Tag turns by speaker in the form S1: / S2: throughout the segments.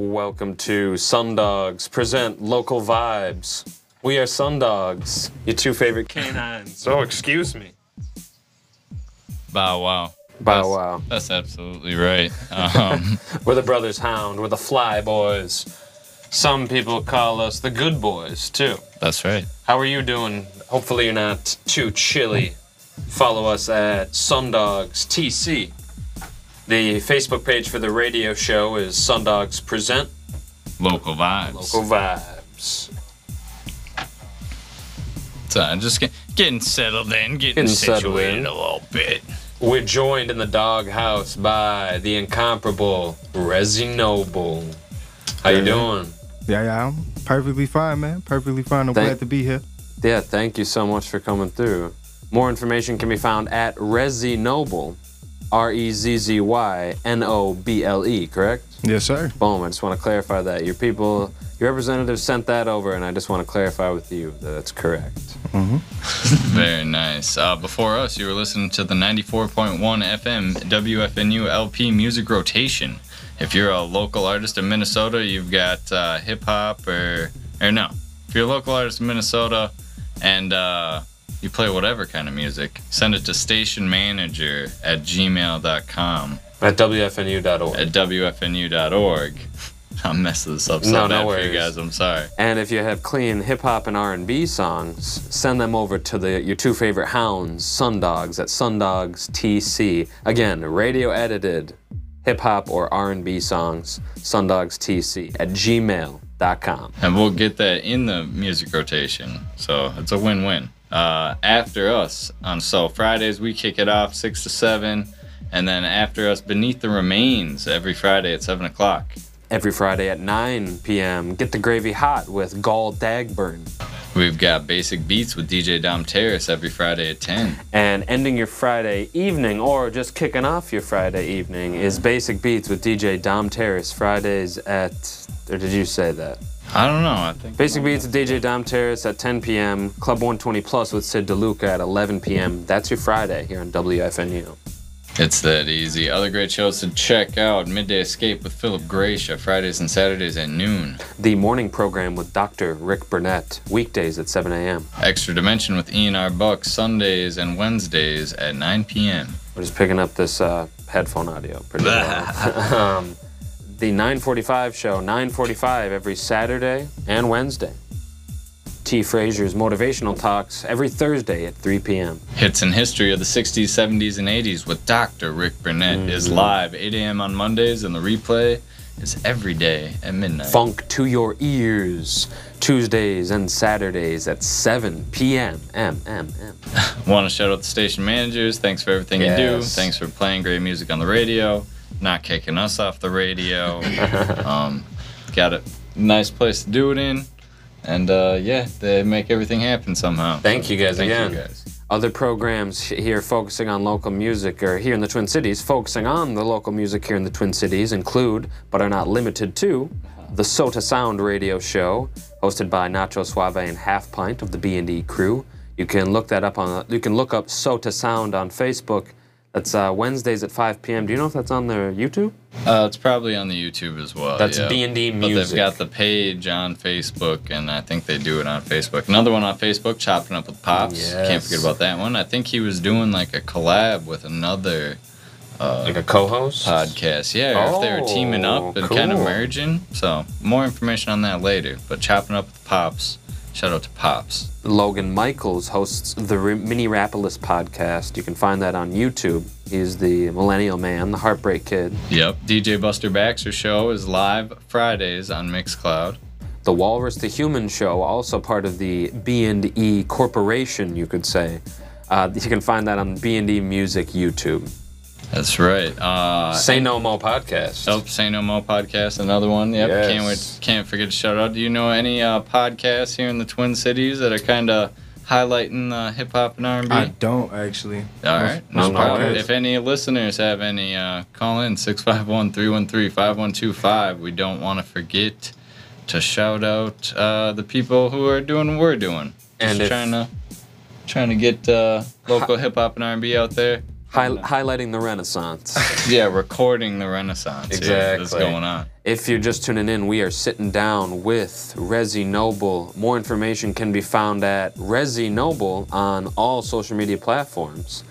S1: Welcome to Sundogs present local vibes. We are Sundogs, your two favorite canines. Oh, excuse me.
S2: Bow wow.
S1: Bow
S2: That's-
S1: wow.
S2: That's absolutely right. Um,
S1: We're the Brothers Hound. We're the Fly Boys. Some people call us the Good Boys too.
S2: that's right.
S1: How are you doing? Hopefully you're not too chilly. Follow us at Sundogs TC. The Facebook page for the radio show is Sundogs Present
S2: Local vibes.
S1: Local Vibes.
S2: So I'm just get, getting settled in, getting,
S1: Getting settled
S2: situated
S1: in.
S2: a little bit.
S1: We're joined in the doghouse by the incomparable Rezzy Noble. How you doing?
S3: Yeah, yeah, I'm perfectly fine, man. Perfectly fine. I'm
S1: Thank-
S3: glad to be here.
S1: Yeah, thank you so much for coming through. More information can be found at Rezzy Noble, R E Z Z Y N O B L E, correct?
S3: Yes, sir.
S1: Boom, I just want to clarify that. Your people, your representatives sent that over, and I just want to clarify with you that that's correct.
S2: Very nice. Uh, before us, you were listening to the 94.1 FM WFNU LP music rotation. If you're a local artist in Minnesota, you've got uh, hip hop or or no. If you're a local artist in Minnesota and uh, you play whatever kind of music, send it to stationmanager at gmail.com
S1: At WFNU.org.
S2: at wfnu.org. I'm messing this up so
S1: No, no
S2: bad for you guys. I'm sorry.
S1: And if you have clean hip hop and R&B songs, send them over to the your two favorite hounds, Sundogs at Sundogs TC. Again, radio edited hip hop or R&B songs, Sundogs TC at gmail.com.
S2: and we'll get that in the music rotation. So it's a win-win. Uh, after us on so Fridays we kick it off six to seven, and then after us beneath the remains every Friday at seven o'clock.
S1: Every Friday at 9 p.m., get the gravy hot with Gall Dagburn.
S2: We've got basic beats with DJ Dom Terrace every Friday at ten.
S1: And ending your Friday evening, or just kicking off your Friday evening, is Basic Beats with DJ Dom Terrace. Fridays at, or did you say that?
S2: I don't know. I think
S1: Basic Beats with DJ Dom Terrace at 10 p.m. Club 120 Plus with Sid DeLuca at 11 p.m. That's your Friday here on WFNU.
S2: it's that easy. Other great shows to check out: Midday Escape with Philip Gracia Fridays and Saturdays at noon.
S1: The morning program with Dr. Rick Burnett, weekdays at 7 a.m.
S2: Extra Dimension with Ian R. Buck Sundays and Wednesdays at 9 p.m.
S1: We're just picking up this uh, headphone audio pretty well. um, the 945 show, 945 every Saturday and Wednesday. T. Frazier's Motivational Talks every Thursday at 3 p.m.
S2: Hits and History of the 60s, 70s, and 80s with Dr. Rick Burnett is
S1: Mm-hmm.
S2: live 8 a.m. on Mondays, and the replay is every day at midnight.
S1: Funk to your ears, Tuesdays and Saturdays at 7 p.m. M M M.
S2: Want to shout out the station managers. Thanks for everything you do. Thanks for playing great music on the radio, not kicking us off the radio. um, got a nice place to do it in. And uh, yeah, they make everything happen somehow.
S1: Thank you guys
S2: Thank
S1: again.
S2: you guys.
S1: Other programs here focusing on local music, or here in the Twin Cities, focusing on the local music here in the Twin Cities, include, but are not limited to, the Sota Sound radio show, hosted by Nacho Suave and Half Pint of the B&E crew. You can look that up on. You can look up Sota Sound on Facebook. That's uh, Wednesdays at 5 p.m. Do you know if that's on their YouTube?
S2: Uh, it's probably on the YouTube as well.
S1: That's
S2: yeah.
S1: B&D
S2: But they've got the page on Facebook, and I think they do it on Facebook. Another one on Facebook, Chopping Up with Pops. Can't forget about that one. I think he was doing like a collab with another uh,
S1: Like a co-host.
S2: podcast. Yeah, or if they were teaming
S1: Oh,
S2: up and kind of merging. So more information on that later. But Chopping Up with Pops. Shout out to Pops.
S1: Logan Michaels hosts the Rapolis podcast. You can find that on YouTube. He's the millennial man, the heartbreak kid.
S2: Yep. DJ Buster Baxter show is live Fridays on Mixcloud.
S1: The Walrus the Human Show, also part of the B&E Corporation, you could say. Uh, you can find that on B&E Music YouTube.
S2: That's right. Uh,
S1: Say No More podcast.
S2: Oh, Say No More podcast, another one. Yep,
S1: Yes.
S2: can't wait. Can't forget to shout out. Do you know any uh, podcasts here in the Twin Cities that are kind of highlighting uh, hip hop and R and B?
S3: I don't actually.
S2: All right, no
S1: no
S2: problem. If any listeners have any, uh, call in 651-313-5125. We don't want to forget to shout out uh, the people who are doing what we're doing. Just
S1: And if-
S2: trying to trying to get uh, local hip hop and R and B out there.
S1: Hi- highlighting the Renaissance.
S2: Yeah, recording the Renaissance.
S1: Exactly.
S2: What's going on.
S1: If you're just tuning in, we are sitting down with Rezzy Noble. More information can be found at Rezzy Noble on all social media platforms.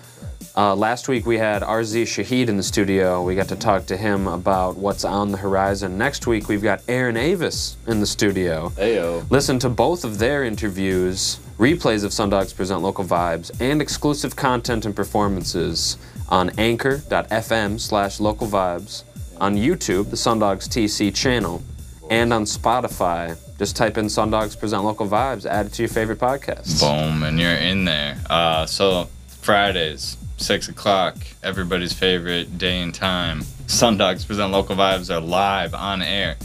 S1: Uh, last week we had RZ Shahid in the studio. We got to talk to him about what's on the horizon. Next week we've got Aaron Avis in the studio.
S2: Heyo.
S1: Listen to both of their interviews, replays of Sundogs Present Local Vibes, and exclusive content and performances on anchor.fm slash local vibes, on YouTube, the Sundogs TC channel, and on Spotify. Just type in Sundogs Present Local Vibes, add it to your favorite podcast.
S2: Boom, and you're in there. Uh, so Fridays, six o'clock, everybody's favorite day and time. Sundogs present local vibes are live on air.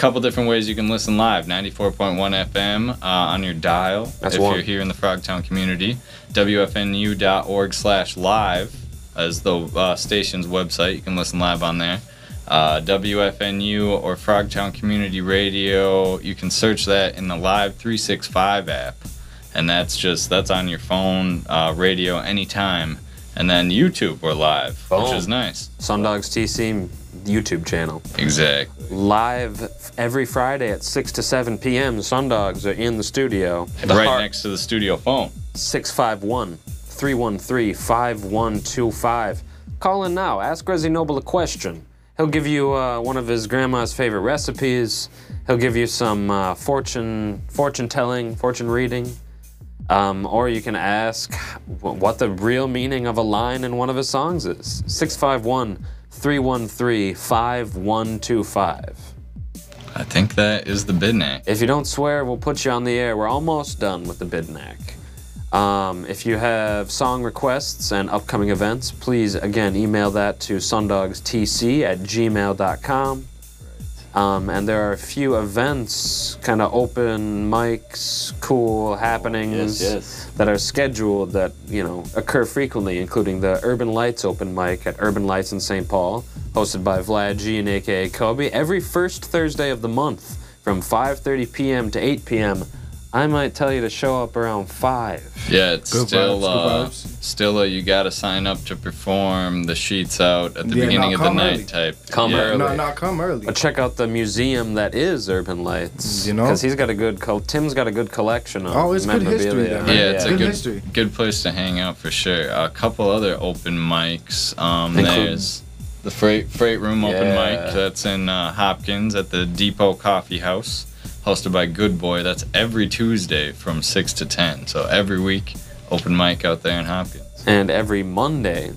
S2: Couple different ways you can listen live 94.1 FM uh, on your dial
S1: That's
S2: if
S1: one.
S2: you're here in the Frogtown community. WFNU.org slash live as the uh, station's website. You can listen live on there. Uh, WFNU or Frogtown Community Radio. You can search that in the Live 365 app and that's just that's on your phone, uh, radio anytime, and then YouTube we're live, which is nice.
S1: Sundogs TC YouTube channel.
S2: Exactly.
S1: Live every Friday at 6 to 7 p.m. The Sundogs are in the studio. The
S2: right
S1: Heart-
S2: next to the studio phone.
S1: 651 313 5125. Call in now. Ask Rezzy Noble a question. He'll give you uh, one of his grandma's favorite recipes. He'll give you some uh, fortune fortune telling, fortune reading. Um, or you can ask what the real meaning of a line in one of his songs is. 651 313 5125.
S2: I think that is the bidnack.
S1: If you don't swear, we'll put you on the air. We're almost done with the Bidnack. Um, if you have song requests and upcoming events, please again email that to sundogstc at gmail.com. Um, and there are a few events, kind of open mics, cool happenings
S2: yes, yes.
S1: that are scheduled that you know occur frequently, including the Urban Lights open mic at Urban Lights in St. Paul, hosted by Vlad G and AKA Kobe, every first Thursday of the month from 5:30 p.m. to 8 p.m. I might tell you to show up around five.
S2: Yeah, it's
S3: Good
S2: still
S3: vibes, good
S2: uh,
S3: vibes.
S2: still a, you got to sign up to perform the sheets out at the
S3: Yeah,
S2: beginning
S3: no,
S2: of the
S3: come
S2: night
S3: early.
S2: type.
S1: Come
S2: yeah.
S1: early.
S3: No, no, come early.
S1: But check out the museum that is Urban Lights.
S3: You know?
S1: because he's got a good. col Tim's got a good collection of
S3: Oh, it's good history
S1: memorabilia.
S3: there.
S2: Yeah, it's a
S3: Good
S2: good
S3: history.
S2: good place to hang out for sure. A couple other open mics. Um,
S1: Include-
S2: there's the freight freight room open
S1: Yeah.
S2: mic that's in uh, Hopkins at the Depot Coffee House, hosted by Good Boy. That's every Tuesday from six to ten. So every week, open mic out there in Hopkins.
S1: And every Monday,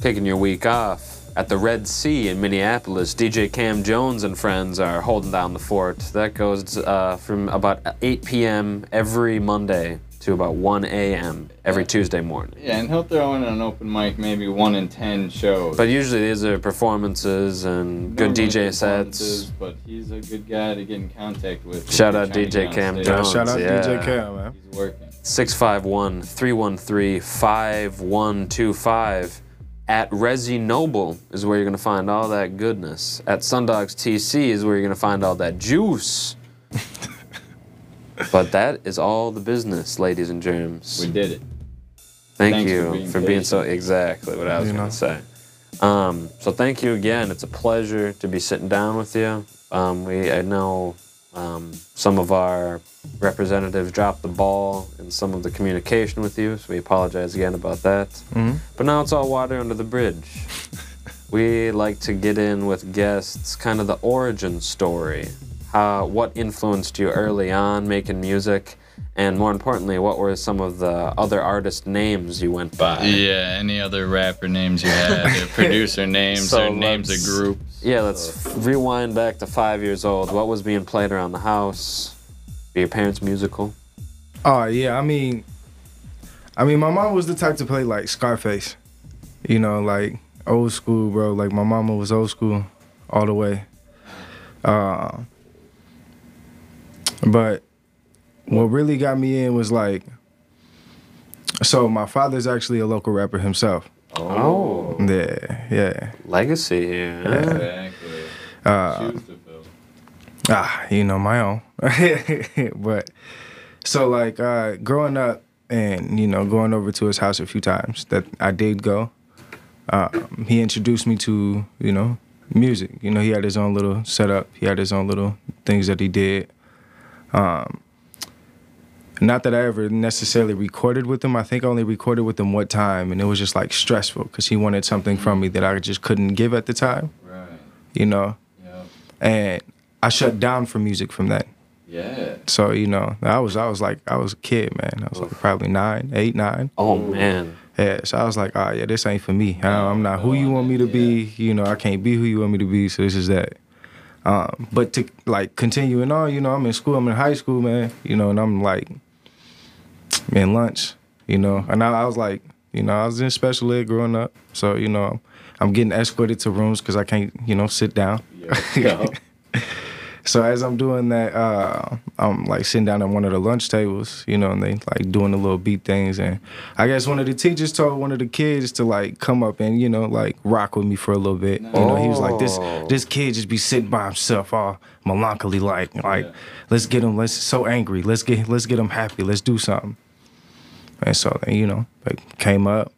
S1: taking your week off at the Red Sea in Minneapolis, DJ Cam Jones and friends are holding down the fort. That goes uh, from about 8 p.m. every Monday to about 1 a.m. every Tuesday morning.
S2: Yeah, and he'll throw in an open mic, maybe one in ten shows.
S1: But usually these are performances and good
S2: Normally
S1: DJ
S2: performances,
S1: sets.
S2: But he's a good guy to get in contact with.
S1: Shout out
S2: trying
S1: DJ
S2: on
S1: Cam
S2: stage.
S3: Yeah,
S1: Jones.
S3: shout out
S1: yeah.
S3: DJ Cam, man.
S2: He's working.
S1: 651 313 5125. At Rezzy Noble is where you're going to find all that goodness. At Sundogs TC is where you're going to find all that juice. But that is all the business, ladies and germs.
S2: We did it.
S1: Thank
S2: thanks
S1: you
S2: for being
S1: for being so exactly what I was
S3: You
S1: going
S3: know.
S1: to say. Um, so thank you again. It's a pleasure to be sitting down with you. Um, we I know um, some of our representatives dropped the ball in some of the communication with you, so we apologize again about that. But now it's all water under the bridge. we like to get in with guests, kind of the origin story. How, what influenced you early on making music, and more importantly, what were some of the other artist names you went by?
S2: Yeah, any other rapper names you had, their producer names,
S1: So
S2: their names of group.
S1: Yeah, let's rewind back to five years old. What was being played around the house? Were your parents musical?
S3: Oh yeah, I mean, I mean, my mom was the type to play like Scarface, you know, like old school, bro. Like my mama was old school, all the way. Uh, but what really got me in was like, so my father's actually a local rapper himself.
S1: Oh,
S3: Yeah, yeah.
S1: legacy here. huh?
S2: Exactly.
S3: Uh,
S2: Shoes to fill.
S3: Ah, you know my own. but so like uh growing up and you know going over to his house a few times that I did go. um, he introduced me to you know music. You know, he had his own little setup. He had his own little things that he did. Um, not that I ever necessarily recorded with him. I think I only recorded with him one time, and it was just like stressful because he wanted something from me that I just couldn't give at the time.
S2: Right.
S3: You know,
S2: Yep.
S3: and I shut down for music from that.
S2: Yeah.
S3: So you know, I was I was like I was a kid, man. I was like probably nine, eight, nine.
S1: Oh man.
S3: Yeah, so I was like, oh yeah, this ain't for me. I, I'm not who you want me to be. You know, I can't be who you want me to be. So this is that. Um, but to like continuing on, you know, I'm in school. I'm in high school, man. You know, and I'm like, in lunch. You know, and I, I was like, you know, I was in special ed growing up. So you know, I'm getting escorted to rooms because I can't, you know, sit down.
S2: Yeah.
S3: So as I'm doing that, uh, I'm like sitting down at one of the lunch tables, you know, and they like doing the little beat things. And I guess one of the teachers told one of the kids to like come up and you know like rock with me for a little bit. You know, he was like, "This this kid just be sitting by himself, all melancholy like, like
S2: Yeah.
S3: let's get him, let's so angry, let's get let's get him happy, let's do something." And so they, you know, like came up.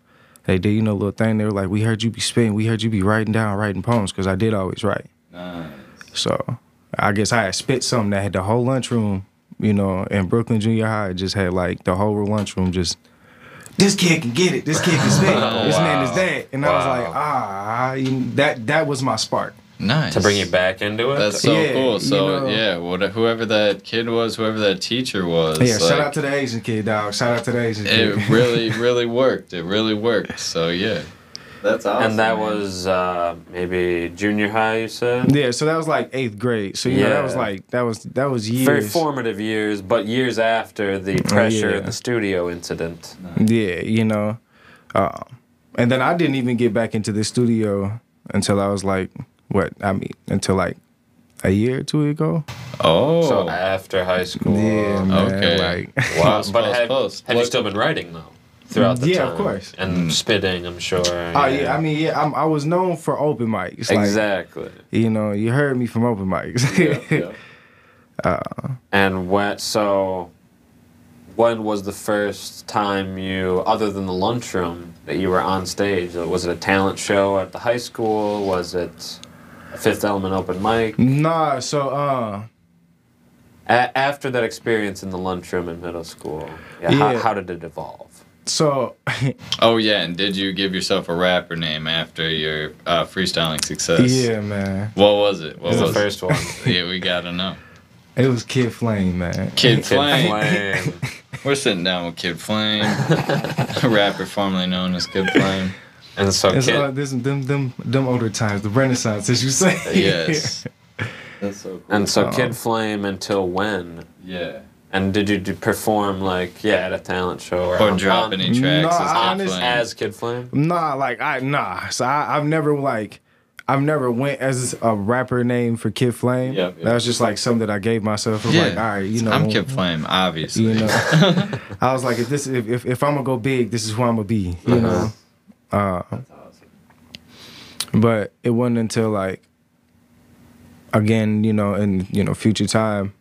S3: They did, you know, a little thing. They were like, "We heard you be spitting. We heard you be writing down, writing poems, because I did always write."
S2: Nice.
S3: So I guess I had spit something that had the whole lunchroom, you know, in Brooklyn Junior High, just had like the whole lunchroom just. This kid can get it. This kid can spit. this man is that, and I was like, ah, you- that that was my spark.
S2: Nice.
S1: To bring you back into it.
S2: That's so
S3: Yeah,
S2: cool.
S3: you
S2: So
S3: know.
S2: yeah, what, whoever that kid was, whoever that teacher was,
S3: Yeah, shout out to the Asian kid, dog. Shout out to the Asian kid.
S2: it really, really worked. It really worked. So yeah, that's awesome.
S1: and that
S2: man.
S1: was uh, maybe junior high. You said.
S3: yeah, so that was like eighth grade. So you know, that was like that was that was years.
S1: Very formative years, but years after the pressure
S3: yeah.
S1: the studio incident.
S3: Yeah, you know. Um, and then I didn't even get back into the studio until I was like, what? I mean, until like a year or two ago.
S2: oh,
S1: So after high school.
S3: Yeah, man.
S2: okay.
S3: Like,
S1: Wow.
S2: Close,
S1: but
S2: close,
S1: have,
S2: close.
S1: have you still been writing though? Throughout the
S3: Yeah,
S1: time.
S3: of course.
S1: And mm. spitting, I'm sure.
S3: oh yeah, I mean, yeah, I'm, I was known for open mics. Like,
S1: exactly.
S3: You know, you heard me from open mics.
S2: yeah, yeah. Uh.
S1: And when so, when was the first time you, other than the lunchroom, that you were on stage? Was it a talent show at the high school? Was it Fifth Element open mic?
S3: nah, so uh,
S1: A- after that experience in the lunchroom in middle school, yeah, How,
S3: Yeah.
S1: how did it evolve?
S3: So
S2: Oh yeah, and did you give yourself a rapper name after your uh, freestyling success?
S3: yeah, man,
S2: What was it? What
S1: What was
S2: was
S1: the first one?
S2: Yeah, we gotta know.
S3: it was Kid Flame, man.
S2: Kid
S1: Kid
S2: Flame.
S1: Flame.
S2: We're sitting down with Kid Flame, a rapper formerly known as Kid Flame.
S1: And so,
S3: It's
S1: Kid,
S3: uh, this them them them older times, the Renaissance, as you say.
S2: Yes. That's so cool.
S1: and so
S3: Oh.
S1: Kid Flame until when?
S2: yeah.
S1: And did you do perform like yeah at a talent show or,
S2: Or
S1: on-
S2: drop
S1: on-
S2: any tracks
S3: No,
S2: as Kid
S3: honest-
S2: Flame.
S1: as Kid Flame?
S3: Nah, like I nah. So I, I've never like I've never went as a rapper name for Kid Flame.
S2: Yep, yep.
S3: That was just like something that I gave myself. I was
S2: yeah.
S3: like, all right, you know,
S2: I'm Kid Flame, obviously.
S3: You know, I was like, if this if, if if I'm gonna go big, this is who I'm gonna be. You know. Uh, but it wasn't until like again, you know, in you know future time,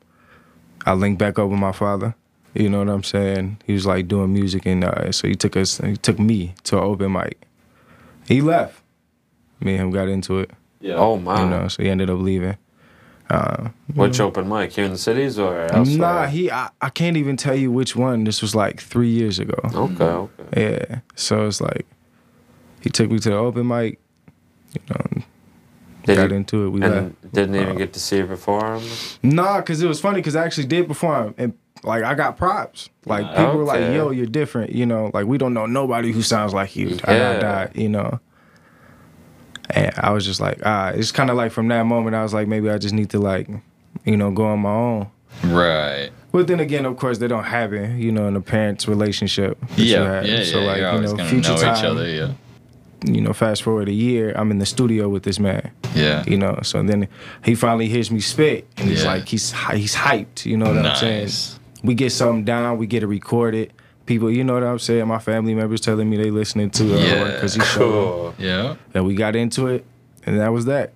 S3: I linked back up with my father. You know what I'm saying? He was like doing music, and uh, so he took us, he took me to an open mic. He left. Me and him got into it.
S2: yeah.
S1: Oh my!
S3: You know, so he ended up leaving. Uh,
S1: Which open mic here in the cities or elsewhere?
S3: nah, he. I, I can't even tell you which one. This was like three years ago.
S1: Okay, okay.
S3: Yeah. So it's like he took me to the open mic. You know,
S1: Did
S3: got
S1: you-
S3: into it. We
S1: and
S3: left.
S1: didn't even
S3: Uh,
S1: get to see you perform.
S3: Nah, cause it was funny because I actually did perform and like I got props. Like
S2: Nice.
S3: people were like, "Yo, you're different." You know, like we don't know nobody who sounds like you. Da, da,
S1: Yeah.
S3: you know. And I was just like, ah, it's kind of like from that moment I was like, maybe I just need to like, you know, go on my own.
S2: Right.
S3: But then again, of course, they don't have it, you know, in a parent's relationship. that you
S2: Yeah, yeah, yeah.
S3: So like,
S2: You're
S3: you
S2: always
S3: know,
S2: gonna
S3: future
S2: know
S3: time,
S2: each other. Yeah.
S3: You know, fast forward a year, I'm in the studio with this man.
S2: Yeah.
S3: You know, so then he finally hears me spit, and he's
S2: Yeah.
S3: like, he's he's hyped. You know what I'm saying? We get something down, we get it recorded. People, you know what I'm saying? My family members telling me they listening to it
S2: Yeah.
S3: because he showed.
S1: Cool.
S2: Yeah.
S3: And we got into it, and that was that.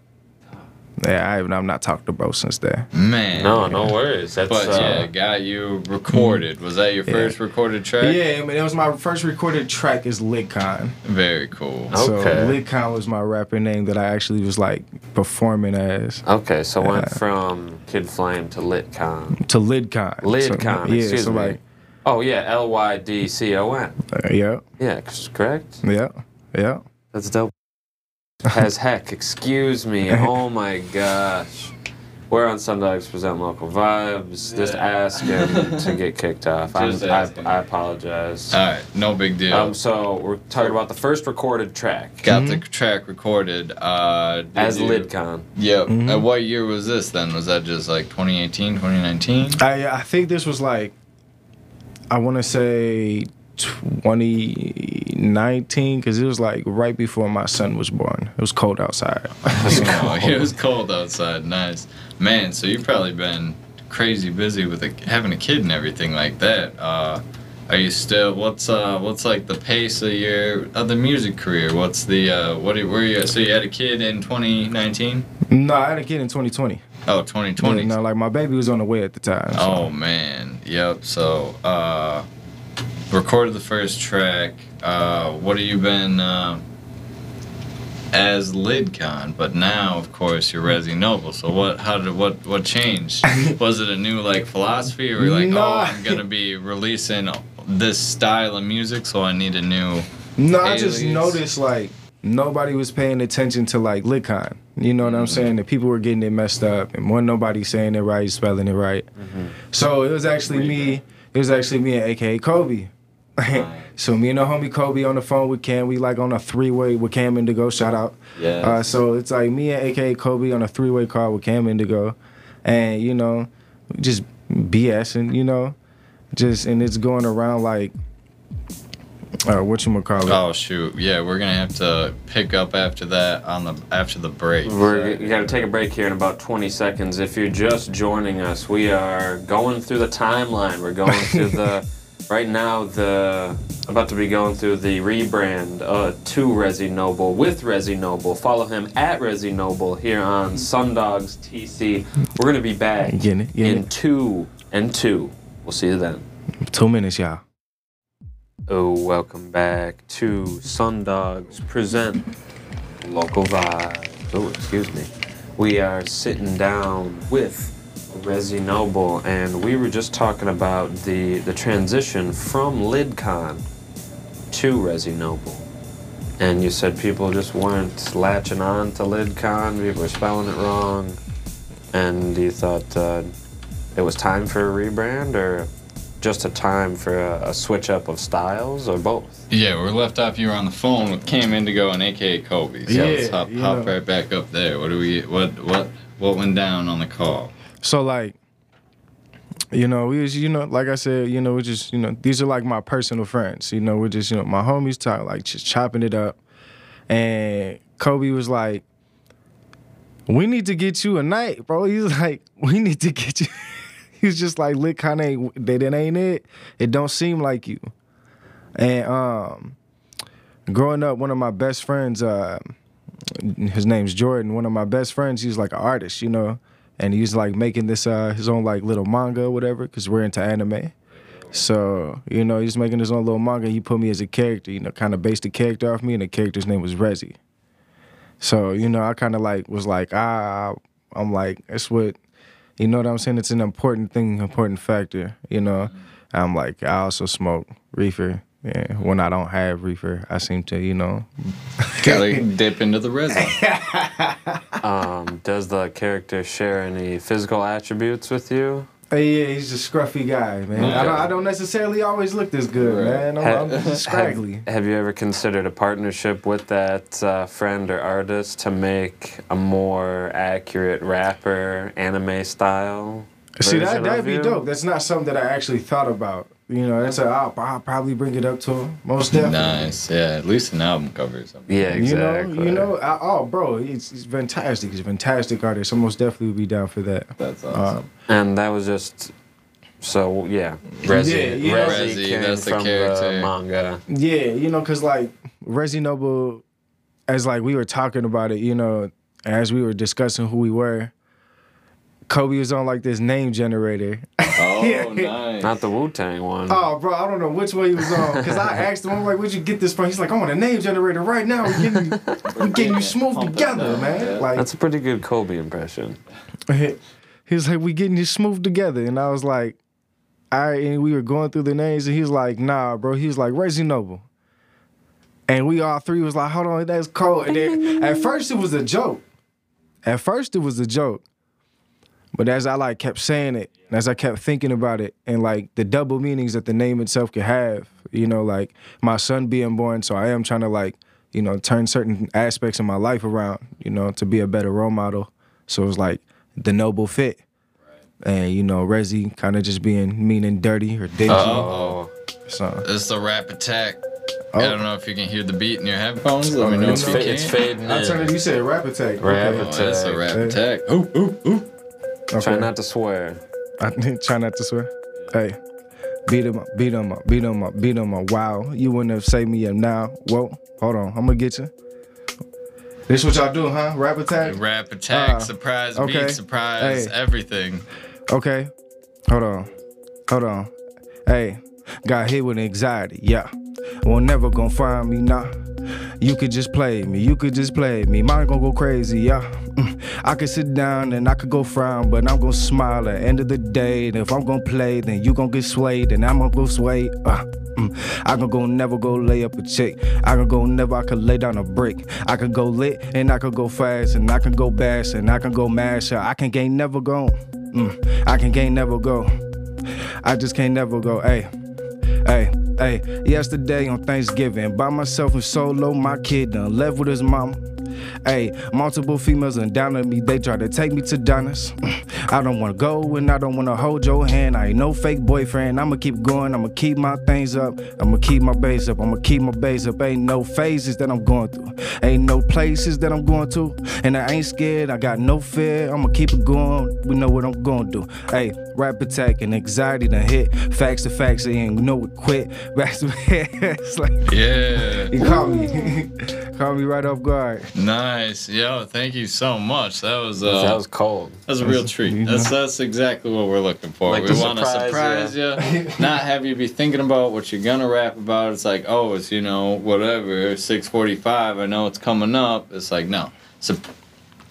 S3: Yeah, I, I'm not talked to bro since then.
S2: Man.
S1: No, no worries. That's
S2: But
S1: uh,
S2: yeah, got you recorded. Was that your
S3: Yeah.
S2: first recorded track?
S3: Yeah, I mean, it was my first recorded track is Lydcon.
S2: Very cool.
S1: Okay.
S3: So Lydcon was my rapper name that I actually was like performing as
S1: Okay, so went from Kid Flame to Lydcon.
S3: to Lydcon.
S1: Lydcon,
S3: So, yeah,
S1: excuse
S3: so
S1: me.
S3: like,
S1: Oh yeah, L Y D C O N.
S3: uh, yeah,
S1: Yeah, correct.
S3: yeah, yeah.
S1: That's dope. As heck, excuse me. Oh my gosh. We're on Sundogs Present Local Vibes. Just
S2: Yeah.
S1: ask him to get kicked off. I'm, I. I apologize.
S2: All right, no big deal.
S1: Um, so we're talking about the first recorded track
S2: got the track recorded. Uh,
S1: as
S2: you-
S1: Lydcon.
S2: Yep.
S3: Mhm.
S2: And what year was this then? Was that just like 2018, 2019?
S3: I I think this was like, I want to say 2019 because it was like right before my son was born. It was cold outside.
S2: Oh, it was cold outside. Nice. Man, so you've probably been crazy busy with a, having a kid and everything like that. Uh, are you still? What's uh? What's like the pace of your of the music career? What's the uh? What? are- Where you? So you had a kid in 2019?
S3: no, I had a kid in 2020.
S2: Oh, 2020.
S3: Yeah, no, like my baby was on the way at the time. so-
S2: Oh man, yep. So, uh, recorded the first track. Uh, what have you been uh, as Lydcon? But now, of course, you're Rezzy Noble. So what? How did what? What changed? Was it a new like philosophy, or like, oh, I'm gonna be releasing this style of music, so I need a new.
S3: No, I just noticed like nobody was paying attention to like Lydcon. You know what I'm saying? The people were getting it messed up, and one nobody saying it right, spelling it right. So it was actually me. It was actually me and AKA Kobe. So me and the homie Kobe on the phone with Cam. We like on a three way with Cam Indigo. Shout out.
S2: Yeah.
S3: Uh, so it's like me and AKA Kobe on a three way call with Cam Indigo, and you know, just BSing. You know, just and it's going around like. Uh, what you call it?
S2: oh shoot! Yeah, we're gonna have to pick up after that on the after the break.
S1: We're you got to take a break here in about 20 seconds. If you're just joining us, we are going through the timeline. We're going through the right now the about to be going through the rebrand uh, to Rezzy Noble with Rezzy Noble. Follow him at Rezzy Noble here on Sundogs TC. We're gonna be back
S3: Getting it, getting
S1: in
S3: it.
S1: two and two. We'll see you then.
S3: Two minutes, y'all.
S1: Oh, welcome back to Sundogs Present Local Vibe. Oh, excuse me. We are sitting down with Rezzy Noble, and we were just talking about the, the transition from LydCon to Rezzy Noble. And you said people just weren't latching on to LydCon, people were spelling it wrong, and you thought uh, it was time for a rebrand, or just a time for a, a switch up of styles, or both?
S2: Yeah, we're left off. You were on the phone with Cam Indigo and AKA Kobe. So let's hop,
S3: you
S2: hop right back up there. What do we? What what what went down on the call?
S3: So like, you know, we was, you know, like I said, you know, we just, you know, these are like my personal friends. You know, we're just, you know, my homies talk like just chopping it up. And Kobe was like, "We need to get you a night, bro." He's like, "We need to get you." He's just like, "Lick, kind of, that ain't it. It don't seem like you." And um, growing up, one of my best friends, uh, his name's Jordan. One of my best friends, he's like an artist, you know, and he's like making this uh his own like little manga or whatever, cause we're into anime. So you know, he's making his own little manga. He put me as a character, you know, kind of based the character off me, and the character's name was Rezi. So you know, I kind of like was like ah, I'm like that's what, you know what I'm saying? It's an important thing, important factor, you know. I'm like I also smoke reefer. Yeah, when I don't have reefer, I seem to, you know,
S2: Gotta dip into the resin.
S1: Um, does the character share any physical attributes with you?
S3: Hey, yeah, he's a scruffy guy, man. I, don't, I don't necessarily always look this good,
S2: Right.
S3: man. I'm, I'm just scraggly.
S1: Have, have you ever considered a partnership with that uh, friend or artist to make a more accurate rapper anime style?
S3: See, that, that'd be
S1: you?
S3: dope. That's not something that I actually thought about. You know, that's a, I'll, I'll probably bring it up to him. Most definitely.
S2: nice. Yeah, at least an album cover or something.
S1: Yeah, exactly.
S3: You know, you know, I, oh, bro, he's, he's fantastic. He's a fantastic artist. So most definitely would be down for that.
S2: That's awesome.
S3: Um,
S1: And that was just so yeah. Rezi,
S3: Yeah, you know-
S1: Rezi
S2: Rezi,
S1: came
S2: that's the
S1: from
S2: character.
S1: the manga.
S3: yeah, you know, cause like Rezzy Noble, as like we were talking about it, you know, as we were discussing who we were, Kobe was on like this name generator.
S2: Oh,
S3: Yeah.
S2: nice.
S1: Not the Wu Tang one.
S3: Oh, bro, I don't know which one he was on. Because I asked him, I'm like, where'd you get this from? He's like, I'm on a name generator right now. We're getting you, we're getting you smooth together,
S2: down,
S3: man.
S2: yeah.
S3: Like,
S1: That's a pretty good Kobe impression.
S3: he was like, we getting you smooth together. And I was like, all right. And we were going through the names, and he was like, nah, bro. He was like, Reggie Noble. And we all three was like, hold on, that's cold. And then at first it was a joke. At first it was a joke. But as I like kept saying it, and as I kept thinking about it, and like the double meanings that the name itself could have, you know, like my son being born, so I am trying to like, you know, turn certain aspects of my life around, you know, to be a better role model. So it was like the noble fit. And you know, Rezzy kind of just being mean and dirty or dingy.
S2: Oh,
S3: So
S2: this is the rap attack.
S3: Oh.
S2: I don't know if you can hear the beat in your headphones. Let me know
S3: It's
S2: if you
S3: fa-
S2: can.
S1: It's fading
S3: I turned
S1: in.
S3: it. You said rap attack.
S1: Rap
S3: Okay.
S2: Oh, that's a rap attack. Ooh, ooh, ooh.
S3: Okay.
S1: Try not to swear.
S3: I try not to swear. Hey, beat him up, beat him up, beat him up, beat him up. Wow, you wouldn't have saved me up now. Whoa, hold on, I'm gonna get you. This what y'all do, huh? Rap attack.
S2: Rap attack,
S3: Ah,
S2: surprise
S3: okay.
S2: beat, surprise,
S3: Hey.
S2: everything.
S3: Okay, hold on, hold on. Hey, got hit with anxiety. Yeah, won't never gonna find me now. You could just play me, you could just play me. Mine gonna go crazy, yeah. Mm. I could sit down and I could go frown, but I'm gonna smile at end of the day. And if I'm gonna play, then you gonna get swayed, and I'm gonna go sway. Uh, mm. I can go never go lay up a chick. I can go never, I could lay down a brick. I could go lit and I could go fast, and I can go bash and I can go mash. I can gain never go. Mm. I can gain never go. I just can't never go. Hey, hey, hey. Yesterday on Thanksgiving, by myself and solo, my kid done left with his mama. Hey, multiple females and down me, they try to take me to diners. I don't wanna go and I don't wanna hold your hand. I ain't no fake boyfriend. I'ma keep going, I'ma keep my things up. I'ma keep my base up, I'ma keep my base up. Ain't no phases that I'm going through. Ain't no places that I'm going to. And I ain't scared, I got no fear. I'ma keep it going. We know what I'm gonna do. Hey, rap attack and anxiety done hit. Facts to facts, and you know we quit. Back to it's like
S2: Yeah.
S3: he caught me. caught me right off guard.
S2: Nice. Yo, thank you so much. That was uh
S1: that was cold.
S2: That's a real treat.
S3: you
S2: That's that's exactly what we're looking for.
S1: Like
S2: we want to
S1: surprise
S2: surprise you, not have you be thinking about what you're gonna rap about. It's like, oh, it's you know whatever, six forty-five. I know it's coming up. It's like no, Sup-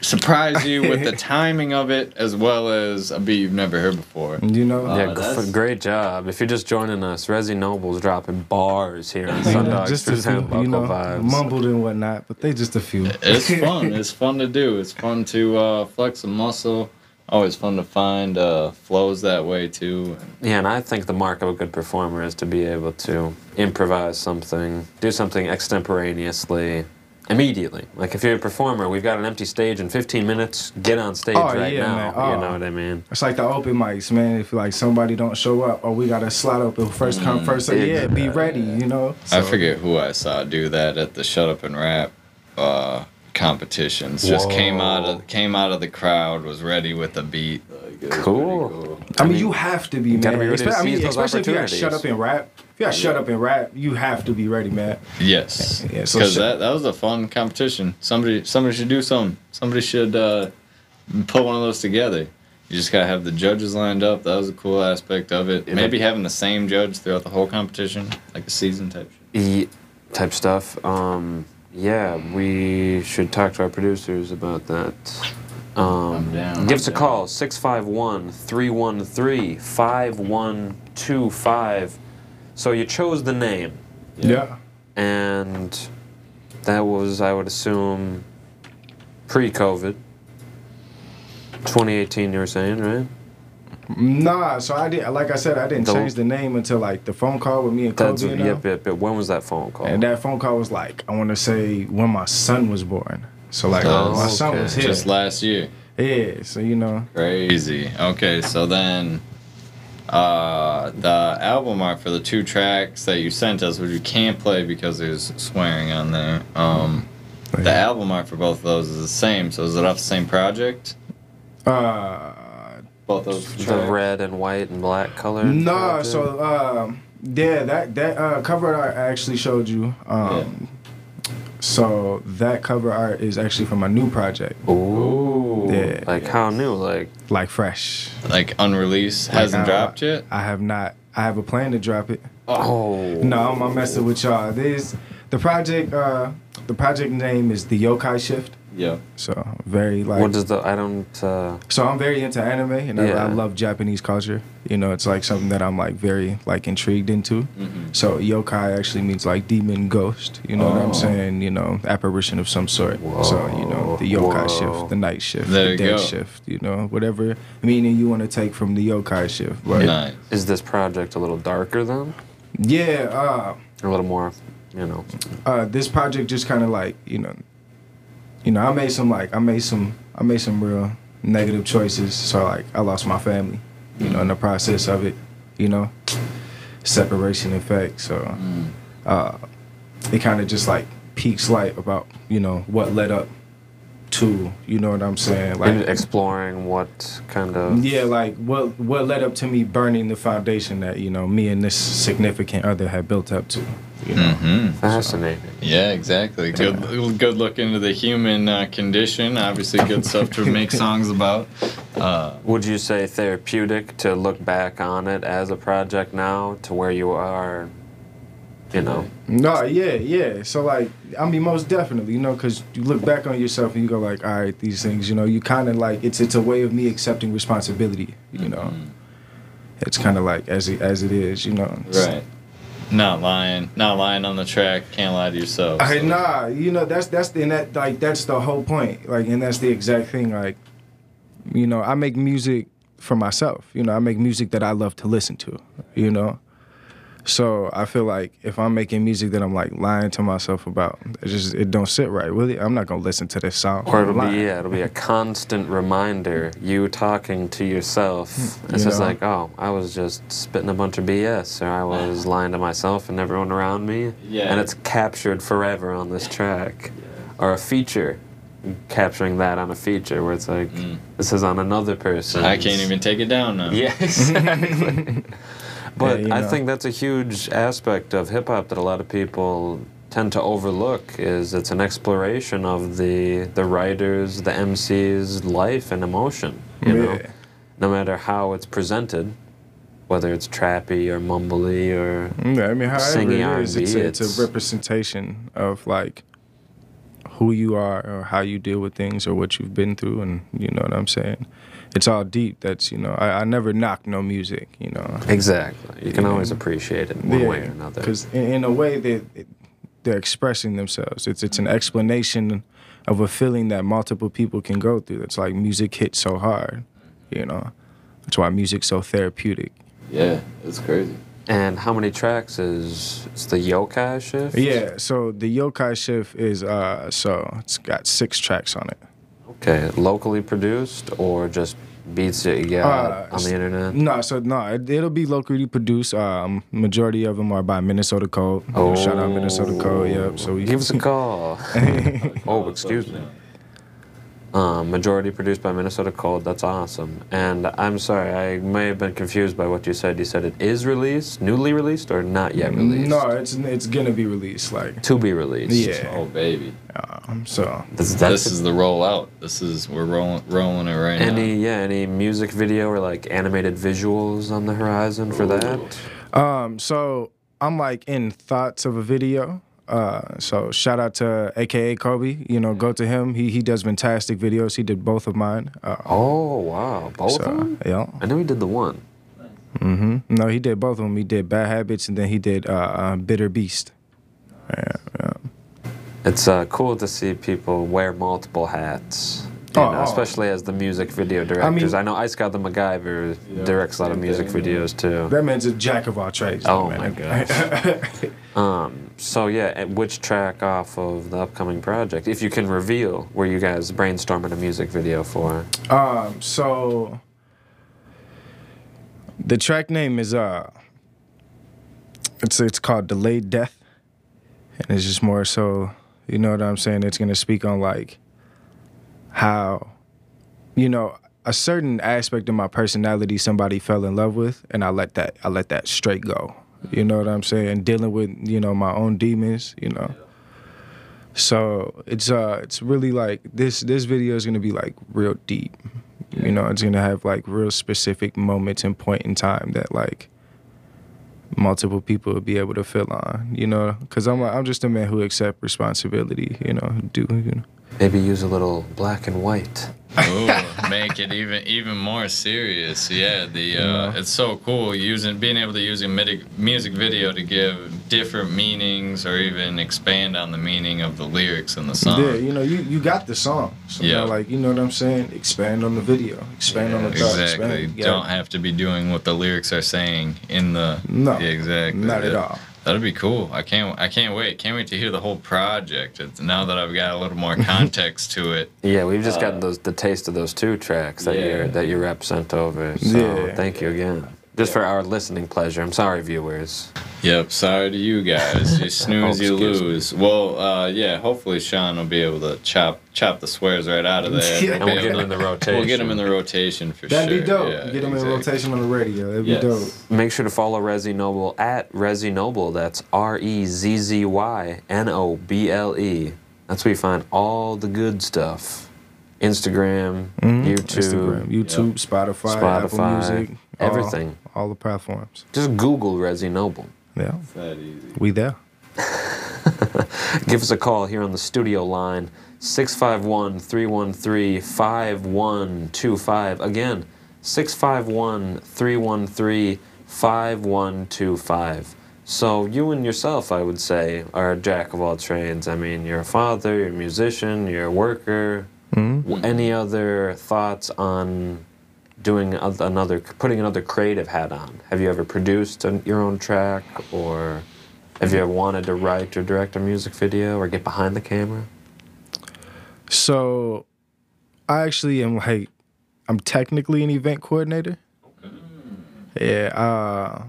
S2: surprise you with the timing of it as well as a beat you've never heard before.
S3: You know?
S2: Uh,
S1: yeah, g-
S2: that's-
S1: great job. If you're just joining us, Rezzy Noble's dropping bars here on
S3: You
S1: Sundogs
S3: just a
S1: Fizz
S3: few, you know,
S1: Vibes.
S3: mumbled and whatnot, but they just a few.
S2: It's fun. it's fun to do. It's fun to uh, flex a muscle. Always fun to find uh, flows that way too.
S1: Yeah, and I think the mark of a good performer is to be able to improvise something, do something extemporaneously, immediately. Like if you're a performer, we've got an empty stage in 15 minutes, get on stage
S3: Oh,
S1: right
S3: yeah,
S1: now.
S3: man.
S1: You
S3: Oh.
S1: know what I mean?
S3: It's like the open mics, man. If like somebody don't show up, or we got a slot open first come first. So yeah, be ready. You know.
S2: I forget who I saw do that at the Shut Up and Rap uh, competitions. Just came out of came out of the crowd, was ready with the beat. Like, it was
S1: Cool.
S2: pretty cool.
S3: I mean, you have to be,
S1: gotta
S3: man.
S1: be ready to
S3: Espe- I mean,
S1: those
S3: especially if you got shut up and rap. If you got shut up and rap, you have to be ready, man.
S2: Yes,
S3: Yeah, so
S2: because that, that was a fun competition. Somebody somebody should do something. Somebody should uh, put one of those together. You just gotta have the judges lined up. That was a cool aspect of it.
S1: Yeah,
S2: Maybe having the same judge throughout the whole competition, like a season type. shit.
S1: Type stuff. Um, yeah, we should talk to our producers about that. Um, give us a
S2: I'm
S1: call 651 313 5125. So you chose the name,
S3: Yeah.
S1: and that was, I would assume, pre COVID. 2018, you were saying, right?
S3: Nah. So I did. Like I said, I didn't
S1: The-
S3: change the name until like the phone call with me and Kobe.
S1: yep,
S3: you know?
S1: yep, yep. When was that phone call?
S3: And that phone call was like, I want to say when my son was born. So like
S1: Oh,
S3: my son
S1: okay.
S3: was here.
S2: Just last year.
S3: yeah. So you know.
S2: Crazy. Okay, so then uh, the album art for the two tracks that you sent us, which you can't play because there's swearing on there. Um, the album art for both of those is the same. So is it off the same project?
S3: Uh.
S2: Both those
S1: the
S2: tracks?
S1: red and white and black color?
S3: No,
S1: project?
S3: so um, yeah, that that uh, cover art I actually showed you. Um, So that cover art is actually from a new project,
S1: Ooh.
S3: Yeah.
S1: Like how new? Like
S3: like fresh.
S2: Like unreleased, hasn't
S3: uh,
S2: dropped yet.
S3: I have not. I have a plan to drop it.
S1: oh.
S3: No, I'm messing with y'all. This the project. Uh, the project name is the Yokai Shift.
S2: Yeah.
S3: So very like.
S1: What does the I don't uh
S3: so I'm very into anime and I,
S1: Yeah.
S3: I love Japanese culture. You know, it's like something that I'm like very like intrigued into.
S2: Mhm.
S3: So yokai actually means like demon ghost. You know what
S2: Oh.
S3: I'm saying? You know, apparition of some sort. So you know, the yokai
S1: Whoa.
S3: shift, the night shift,
S2: There
S3: the day
S2: go.
S3: shift. You know, whatever meaning you want to take from the yokai shift. But
S2: Nice.
S1: is this project a little darker then?
S3: yeah, uh,
S1: a little more, you know.
S3: uh, this project just kind of like you know, you know, I made some like I made some I made some real negative choices. So like I lost my family, you know, in the process of it, you know, separation effect. So
S2: Mm.
S3: uh, it kind of just like peaks light about you know what led up to you know what I'm saying like
S1: exploring what kind of
S3: yeah like what what led up to me burning the foundation that you know me and this significant other had built up to you know
S2: hmm
S1: fascinating.
S2: Yeah, exactly. Good, good look into the human uh, condition. Obviously, good stuff to make songs about. Uh,
S1: Would you say therapeutic to look back on it as a project now to where you are, you know?
S3: No, yeah, yeah. So like, I mean, most definitely, you know, because you look back on yourself and you go like, all right, these things, you know, you kind of like it's it's a way of me accepting responsibility, you know. It's kind of like as it, as it is, you know.
S2: Right. Not lying. Not lying on the track. Can't lie to yourself.
S3: I,
S2: so-
S3: nah, you know that's that's the, and that like that's the whole point. Like, and that's the exact thing. Like, you know, I make music for myself. You know, I make music that I love to listen to. You know, so I feel like if I'm making music that I'm like lying to myself about, it just it don't sit right with it. I'm not gonna listen to this song.
S1: Or it'll
S3: lying.
S1: be yeah, it'll be a constant reminder, you talking to yourself. It's
S3: You
S1: just
S3: know?
S1: like, oh, I was just spitting a bunch of BS, or I was lying to myself and everyone around me.
S2: Yeah.
S1: And it's captured forever on this track. Or a feature, capturing that on a feature where it's like,
S2: Mm.
S1: this is on another person.
S2: I can't even take it down now.
S1: Yeah, exactly. but
S3: Yeah, you
S1: I
S3: know.
S1: think that's a huge aspect of hip hop that a lot of people tend to overlook is it's an exploration of the the writers, the MC's life and emotion. You know, no matter how it's presented, whether it's trappy or mumbly or
S3: Yeah, I mean, however
S1: Singing
S3: it is, it's, a, it's
S1: it's-
S3: a representation of like who you are or how you deal with things or what you've been through, and you know what I'm saying. It's all deep. That's you know, I, I never knock no music. You know,
S1: exactly. You can
S3: Yeah.
S1: always appreciate it one way or another.
S3: Because in, in a way that it, they're expressing themselves. It's it's an explanation of a feeling that multiple people can go through. It's like music hits so hard. You know, that's why music's so therapeutic.
S2: Yeah, it's crazy.
S1: And how many tracks is it's the yokai shift?
S3: Yeah. So the Yokai Shift is uh so it's got six tracks on it.
S1: Okay, locally produced or just beats that you got
S3: Uh,
S1: on the internet?
S3: No, so no, it, it'll be locally produced. Um, majority of them are by Minnesota Code.
S1: Oh,
S3: Shout out Minnesota Code. Yep. So we
S1: give us a call. oh, excuse me. Um, majority produced by Minnesota Cold. That's awesome. And I'm sorry, I may have been confused by what you said. You said it is released, newly released, or not yet released?
S3: No, it's it's gonna be released. Like,
S1: To be released.
S3: Yeah.
S2: Oh baby,
S3: um, so
S1: This, that's
S2: this is the rollout. This is we're rolling rolling it right
S1: any
S2: now.
S1: yeah any music video or like animated visuals on the horizon for that?
S3: Um, so I'm like in thoughts of a video. Uh, so shout out to AKA Kobe. You know, go to him. He he does fantastic videos. He did both of mine. Uh,
S1: Oh wow, both of them.
S3: yeah.
S1: I know he did the one.
S3: Mm-hmm. No, he did both of them. He did Bad Habits, and then he did uh, uh, Bitter Beast. Yeah, yeah.
S1: It's uh, cool to see people wear multiple hats. You
S3: Oh,
S1: know,
S3: oh.
S1: especially as the music video directors. I,
S3: mean-
S1: know Ice God the MacGyver
S2: Yeah,
S1: directs a lot of music
S2: yeah.
S1: videos too.
S3: That man's a jack of all trades.
S1: Oh
S3: though,
S1: my
S3: man.
S1: Um, so yeah, which track off of the upcoming project, if you can reveal, were you guys brainstorming a music video for?
S3: Um, so the track name is uh it's it's called Delayed Death. And it's just more so, you know what I'm saying? It's gonna speak on like how you know, a certain aspect of my personality somebody fell in love with and I let that I let that straight go. You know what I'm saying? Dealing with, you know, my own demons, you know. So it's uh it's really like this this video is gonna be like real deep. You know, it's gonna have like real specific moments and point in time that like multiple people will be able to fill on. You know, because I'm I'm just a man who accept responsibility. You know, do you know.
S1: Maybe use a little black and white.
S2: Ooh, make it even even more serious. Yeah, the uh,
S3: Yeah.
S2: it's so cool using being able to use a midi- music video to give different meanings or even expand on the meaning of the lyrics in the song.
S3: Yeah, you know, you, you got the song. So
S2: Yeah.
S3: like, you know what I'm saying? Expand on the video. Expand on the thought.
S2: Exactly.
S3: Expand. yeah.
S2: Don't have to be doing what the lyrics are saying in the.
S3: No,
S2: Yeah, exactly.
S3: not at all.
S2: That'd be cool. I can't. I can't wait. Can't wait to hear the whole project. It's, now that I've got a little more context to it.
S1: Yeah, we've just gotten uh, those the taste of those two tracks that
S2: yeah.
S1: your that your rep sent over. So
S3: Yeah.
S1: thank you again. Just for our listening pleasure. I'm sorry, viewers.
S2: Yep. Sorry to you guys. You snooze, you
S1: excuse me.
S2: lose. Well, uh, yeah. Hopefully, Sean will be able to chop chop the swears right out of there.
S3: Yeah.
S1: And we'll get them in the rotation.
S2: We'll get them in the rotation for sure.
S3: That'd be dope.
S2: Yeah,
S3: Get them in
S2: exactly.
S3: rotation on the radio. That'd be dope.
S1: Make sure to follow Rezzy Noble at Rezzy Noble. That's R E Z Z Y N O B L E. That's where you find all the good stuff. Instagram, YouTube,
S3: Instagram, YouTube, Spotify, Apple
S1: Spotify,
S3: Music, all-
S1: everything.
S3: all the platforms.
S1: Just Google Rezzy Noble.
S3: Yeah,
S2: It's that easy.
S3: we there.
S1: Give us a call here on the studio line 651 313 5125. Again, 651 313 5125. So, you and yourself, I would say, are a jack of all trades. I mean, you're a father, you're a musician, you're a worker. W- Any other thoughts on doing another, putting another creative hat on? Have you ever produced an, your own track or have you ever wanted to write or direct a music video or get behind the camera?
S3: So, I actually am like, I'm technically an event coordinator. Yeah. Uh,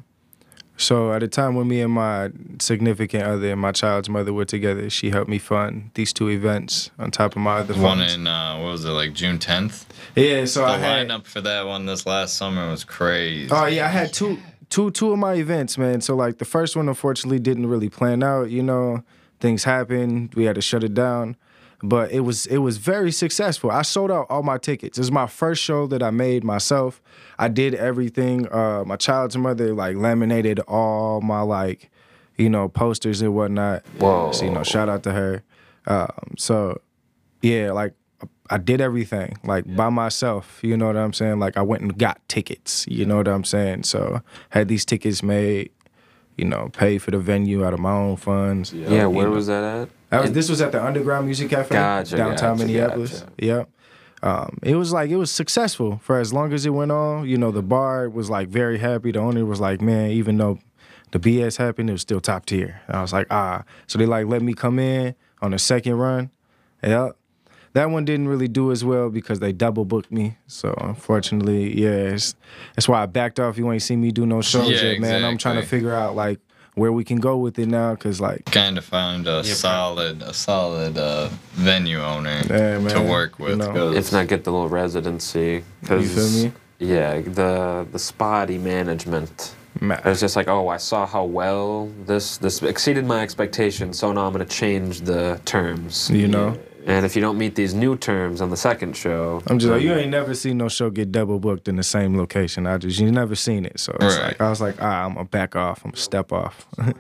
S3: so at the time when me and my significant other and my child's mother were together, she helped me fund these two events on top of my other
S2: One
S3: funds.
S2: in uh, what was it like June 10th?
S3: yeah. So
S2: The
S3: I had.
S2: lineup for that one this last summer was crazy.
S3: Oh yeah, I had two two two of my events, man. So like the first one unfortunately didn't really plan out, you know. Things happened. We had to shut it down. But it was it was very successful. I sold out all my tickets. It was my first show that I made myself. I did everything. Uh my child's mother like laminated all my like, you know, posters and whatnot.
S1: Whoa.
S3: So, you know, shout out to her. Um, so yeah, like I did everything like by myself. You know what I'm saying? Like I went and got tickets. You know what I'm saying? So had these tickets made. You know, paid for the venue out of my own funds.
S1: Yeah, where
S3: You know.
S1: was that at?
S3: That was,
S1: And-
S3: this was at the Underground Music Cafe,
S1: Gotcha,
S3: downtown
S1: gotcha,
S3: Minneapolis.
S1: gotcha.
S3: Yep. Um, it was like it was successful for as long as it went on. You know, the bar was like very happy. The owner was like, "Man, even though the BS happened, it was still top tier." And I was like, "Ah." So they like let me come in on the second run. Yep. That one didn't really do as well because they double booked me. So unfortunately, yeah, that's why I backed off. You ain't seen me do no shows
S2: Yeah,
S3: yet, man. I'm trying to figure out like where we can go with it now, cause like
S2: kind of found a solid, a solid uh, venue owner
S3: Yeah,
S2: to
S3: man,
S2: work
S3: you
S2: with.
S3: know.
S2: 'cause-
S1: If not, get the little residency. 'cause,
S3: You feel me?
S1: Yeah, the the spotty management.
S3: man,
S1: It was just like, oh, I saw how well this this exceeded my expectations, so now I'm gonna change the terms.
S3: you know.
S1: And if you don't meet these new terms on the second show,
S3: I'm just like, you ain't never seen no show get double booked in the same location. I just, you never seen it. So it's
S2: Right.
S3: like, I was like, ah, I'm gonna back off. I'm gonna step off.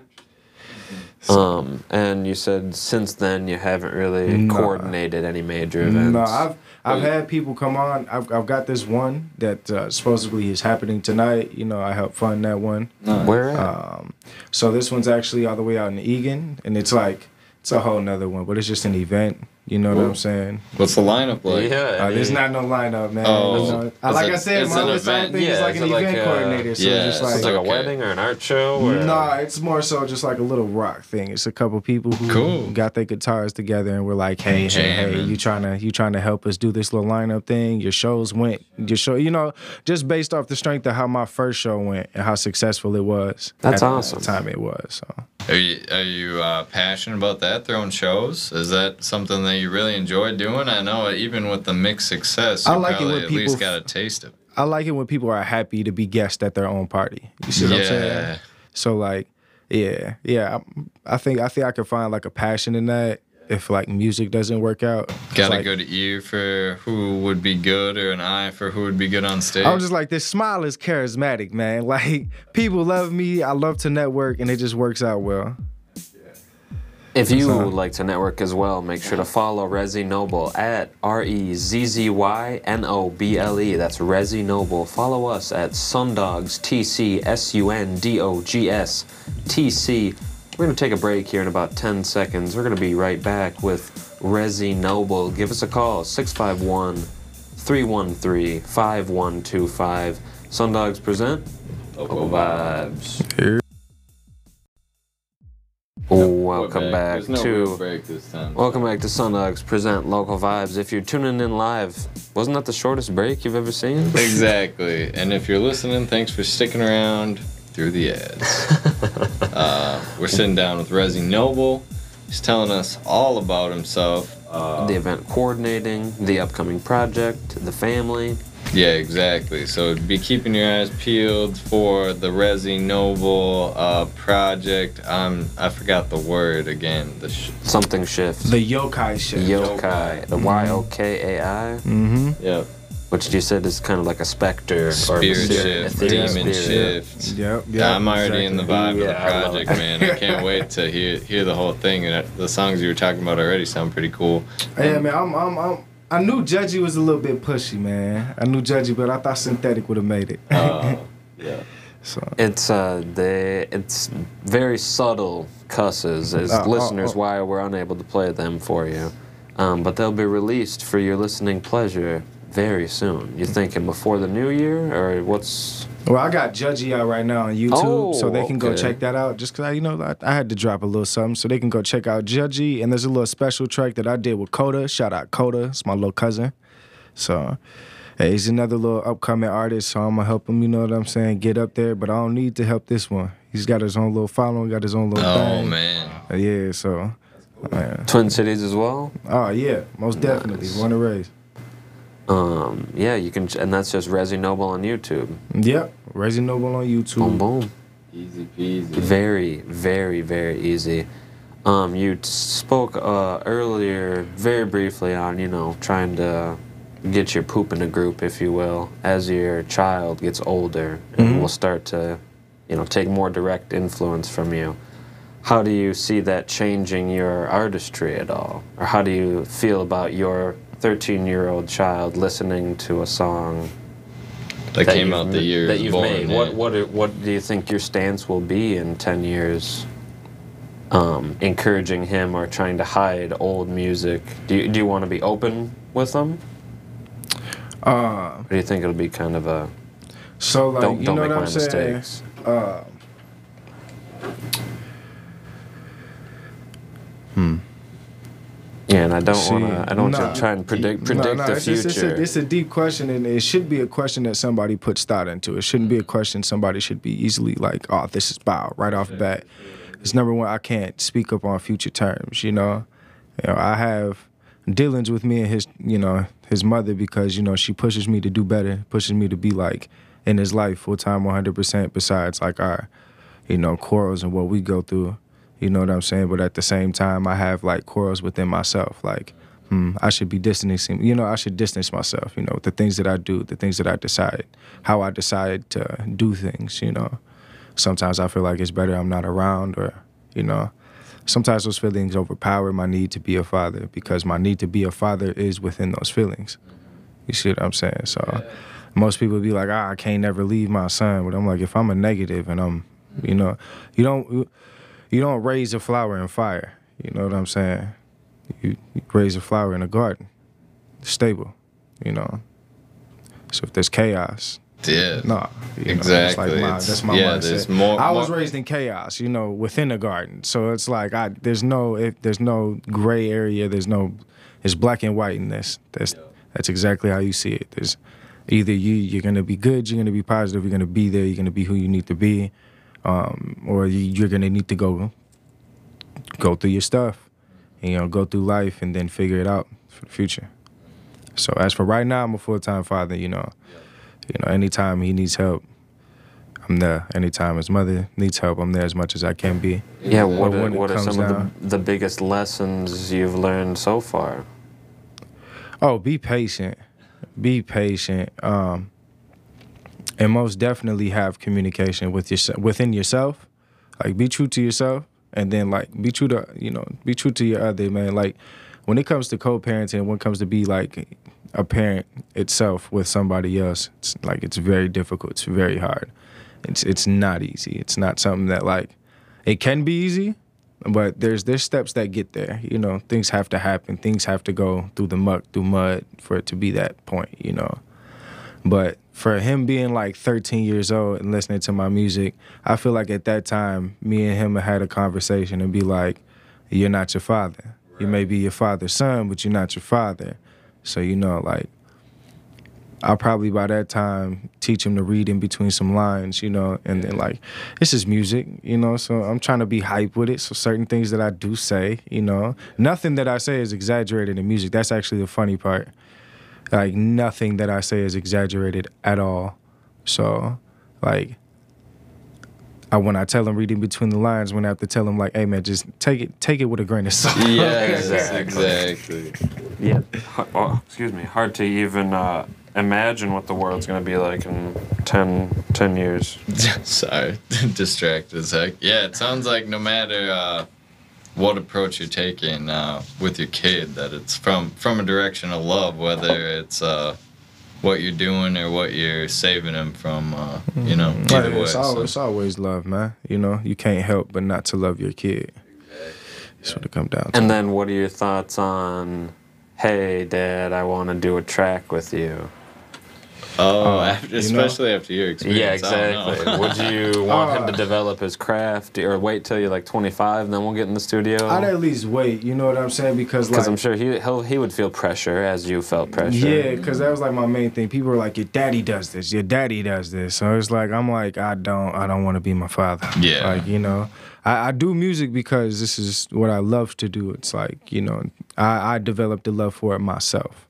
S1: Um, and you said since then you haven't really
S3: Nah.
S1: coordinated any major events.
S3: no, I've, I've had people come on. I've, I've got this one that uh, supposedly is happening tonight. You know, I helped fund that one.
S1: Where at?
S3: Um, so this one's actually all the way out in Eagan, and it's like, it's a whole nother one, but it's just an event. You know what I'm saying?
S2: What's the lineup like?
S1: yeah, I
S3: Uh, there's not no lineup, man.
S2: Oh.
S3: You know, I-
S2: It's
S3: like said, my
S2: an
S3: other side
S2: event.
S3: thing is like
S1: is
S3: an
S1: it like
S3: event
S1: a-
S3: coordinator. So
S2: yeah,
S3: it's just like,
S1: It's like a
S2: Okay.
S1: wedding or an art show. Or
S3: Nah, it's more so just like a little rock thing. It's a couple people who
S2: Cool.
S3: got their guitars together and we're like, hey, hey, hey,
S2: Jamming.
S3: you trying to you trying to help us do this little lineup thing? Your shows went, your show, you know, just based off the strength of how my first show went and how successful it was.
S1: That's
S3: at the time it was. So
S2: Are you are you uh, passionate about that? Throwing shows? Is that something that you really enjoy doing? I know even with the mixed success, you
S3: I like it when
S2: at least got a taste of. it.
S3: I like it when people are happy to be guests at their own party. You see what I'm saying? So like, yeah, yeah. I, I think I think I could find like a passion in that. if like music doesn't work out.
S2: Got a
S3: like-
S2: good ear for who would be good, or an eye for who would be good on stage.
S3: I was just like, this smile is charismatic, man. Like people love me. I love to network, and it just works out well.
S1: If you
S3: So-
S1: would like to network as well, make sure to follow Rezzy Noble at R E Z Z Y N O B L E. That's Rezzy Noble. Follow us at Sundogs T C S U N D O G S T C. We're going to take a break here in about 10 seconds. We're going to be right back with Rezzy Noble. Give us a call 651 313 5125. Sundogs present Local Vibes. Welcome back,
S2: There's no
S1: to.
S2: real break this time.
S1: Welcome back to Sundogs Present Local Vibes. If you're tuning in live, wasn't that the shortest break you've ever seen?
S2: Exactly. And if you're listening, thanks for sticking around through the ads. uh, we're sitting down with Rezzy Noble. He's telling us all about himself. Uh,
S1: the event coordinating, the upcoming project, the family.
S2: Yeah, exactly. So be keeping your eyes peeled for the Rezzy Noble uh, project. Um, I forgot the word again. The sh-
S1: Something shift.
S3: The yokai shit.
S1: Yokai. The Y O K A I,
S3: mm-hmm.
S2: yep.
S1: which you said is kind of like a specter or
S2: Spirit
S1: mysterious-
S2: shift,
S1: ethereal
S2: demon
S1: spirit.
S2: shift.
S3: Yep.
S2: Yeah,
S3: yep,
S2: I'm already in the vibe
S1: Yeah,
S2: of the project,
S1: it.
S2: man. I can't wait to hear hear the whole thing. And the songs you were talking about already sound pretty cool.
S3: Yeah, man. I'm, I'm, I'm, I knew Judgy was a little bit pushy, man. I knew Judgy, but I thought Synthetic would have made it.
S2: Uh, yeah.
S3: so
S1: It's uh, they, it's very subtle cusses as
S3: Uh, uh,
S1: listeners.
S3: uh.
S1: Why we're unable to play them for you, um, but they'll be released for your listening pleasure very soon. You thinking before the new year, or what's?
S3: Well, I got Judgy out right now on YouTube, oh, so
S1: Oh,
S3: they can go check that out. Just cause I, you know, I, I had to drop a little something, so they can go check out Judgy. And there's a little special track that I did with Coda. Shout out Coda, it's my little cousin. So, hey, he's another little upcoming artist, so I'm gonna help him. You know what I'm saying? Get up there, but I don't need to help this one. He's got his own little following, got his own little thing.
S2: Oh
S3: thing.
S2: man.
S3: Yeah, so. man.
S1: Twin Cities as well.
S3: Oh yeah, most definitely.
S1: Nice.
S3: One to raise.
S1: Um, yeah, you can, and that's just Rezzy Noble on YouTube.
S3: Yep, Rezzy Noble on YouTube.
S1: Boom, boom.
S2: Easy peasy.
S1: Very, very, very easy. Um, you spoke uh, earlier, very briefly, on you know trying to get your poop in a group, if you will, as your child gets older and
S3: Mhm.
S1: will start to, you know, take more direct influence from you. How do you see that changing your artistry at all, or how do you feel about your 13-year-old child listening to a song
S2: That, came
S1: you've
S2: out the year
S1: that you've
S2: was
S1: made.
S2: born,
S1: What what what do you think your stance will be in ten years? Um, encouraging him or trying to hide old music. Do you do you want to be open with them,
S3: Uh,
S1: or do you think it'll be kind of a
S3: so like
S1: don't
S3: you
S1: don't
S3: know
S1: make
S3: what
S1: my
S3: I'm saying?
S1: mistakes?
S3: Uh, hmm.
S1: Yeah, and I don't want to. I don't want
S3: nah.
S1: to try and predict predict
S3: no,
S1: the
S3: it's,
S1: future.
S3: it's, a, it's a deep question, and it should be a question that somebody puts thought into. It shouldn't be a question somebody should be easily like, "Oh, this is bow" right off the bat. It's number one. I can't speak up on future terms. You know, you know, I have dealings with me and his, you know, his mother because you know she pushes me to do better, pushes me to be like in his life full time, 100 percent. Besides like our, you know, quarrels and what we go through. You know what I'm saying? But at the same time, I have like quarrels within myself. Like, hmm, I should be distancing. You know, I should distance myself. You know, the things that I do, the things that I decide, how I decide to do things. You know, sometimes I feel like it's better I'm not around, or you know, sometimes those feelings overpower my need to be a father because my need to be a father is within those feelings. You see what I'm saying? So most people be like, ah, I can't never leave my son. But I'm like, if I'm a negative and I'm, you know, you don't you don't raise a flower in fire. You know what I'm saying? You, you raise a flower in a garden, stable. You know. So if there's chaos,
S2: Yeah.
S3: you know,
S2: Exactly.
S3: That's, like my, that's my
S2: yeah,
S3: mindset.
S2: there's more-
S3: I was
S2: more-
S3: raised in chaos, you know, within a garden. So it's like I there's no if there's no gray area. There's no it's black and white in this. That's that's exactly how you see it. There's either you you're gonna be good, you're gonna be positive, you're gonna be there, you're gonna be who you need to be, um, or you, you're gonna need to go go through your stuff, and, you know, go through life and then figure it out for the future. So as for right now, I'm a full time father. You know, you know, anytime he needs help, I'm there anytime his mother needs help. I'm there as much as I can be.
S1: Yeah, what are, what are some
S3: down-
S1: of the, the biggest lessons you've learned so far?
S3: Oh, be patient. Be patient. Um, and most definitely have communication with yourself within yourself. Like be true to yourself and then like be true to you know, be true to your other man. Like when it comes to co parenting, when it comes to be like a parent itself with somebody else, it's like it's very difficult. It's very hard. It's it's not easy. It's not something that like it can be easy, but there's there's steps that get there. You know, things have to happen. Things have to go through the muck, through mud for it to be that point. You know, but for him being like 13 years old and listening to my music, I feel like at that time, me and him had a conversation and be like, "You're not your father. You may be your father's son, but you're not your father." So you know, like. I'll probably by that time teach him to read in between some lines, you know, and then like this is music, you know, so I'm trying to be hype with it. So certain things that I do say, you know, nothing that I say is exaggerated in music. That's actually the funny part. Like nothing that I say is exaggerated at all. So like I when I tell him reading between the lines, when I have to tell him like, hey man, just take it take it with a grain of salt.
S2: Yeah,
S1: Exactly.
S2: exactly.
S1: Yeah. Oh, excuse me. Hard to even uh, imagine what the world's going to be like in 10, 10 years.
S2: Sorry, distracted as heck. Yeah, it sounds like no matter uh, what approach you're taking uh, with your kid, that it's from from a direction of love, whether it's uh, what you're doing or what you're saving him from. Uh, you know,
S3: Like,
S2: either way.
S3: it's, al-
S2: so-
S3: it's always love, man. You know, you can't help but not to love your kid. That's what it comes down to.
S1: And then what are your thoughts on, hey, Dad, I want to do a track with you?
S2: Oh,
S3: Uh,
S2: after,
S3: you know-
S2: especially after your experience.
S1: Yeah,
S2: I don't know.
S1: exactly. Would you want him to
S3: Uh,
S1: develop his craft or wait till you're like 25 and then we'll get in the studio?
S3: I'd at least wait. You know what I'm saying? Because
S1: Because
S3: like,
S1: I'm sure he he'll, he would feel pressure as you felt pressure.
S3: Yeah, because that was like my main thing. People were like, "Your daddy does this. Your daddy does this." So it's like I'm like, I don't, I don't want to be my father.
S2: Yeah.
S3: Like you know, I, I do music because this is what I love to do. It's like you know, I, I developed the love for it myself.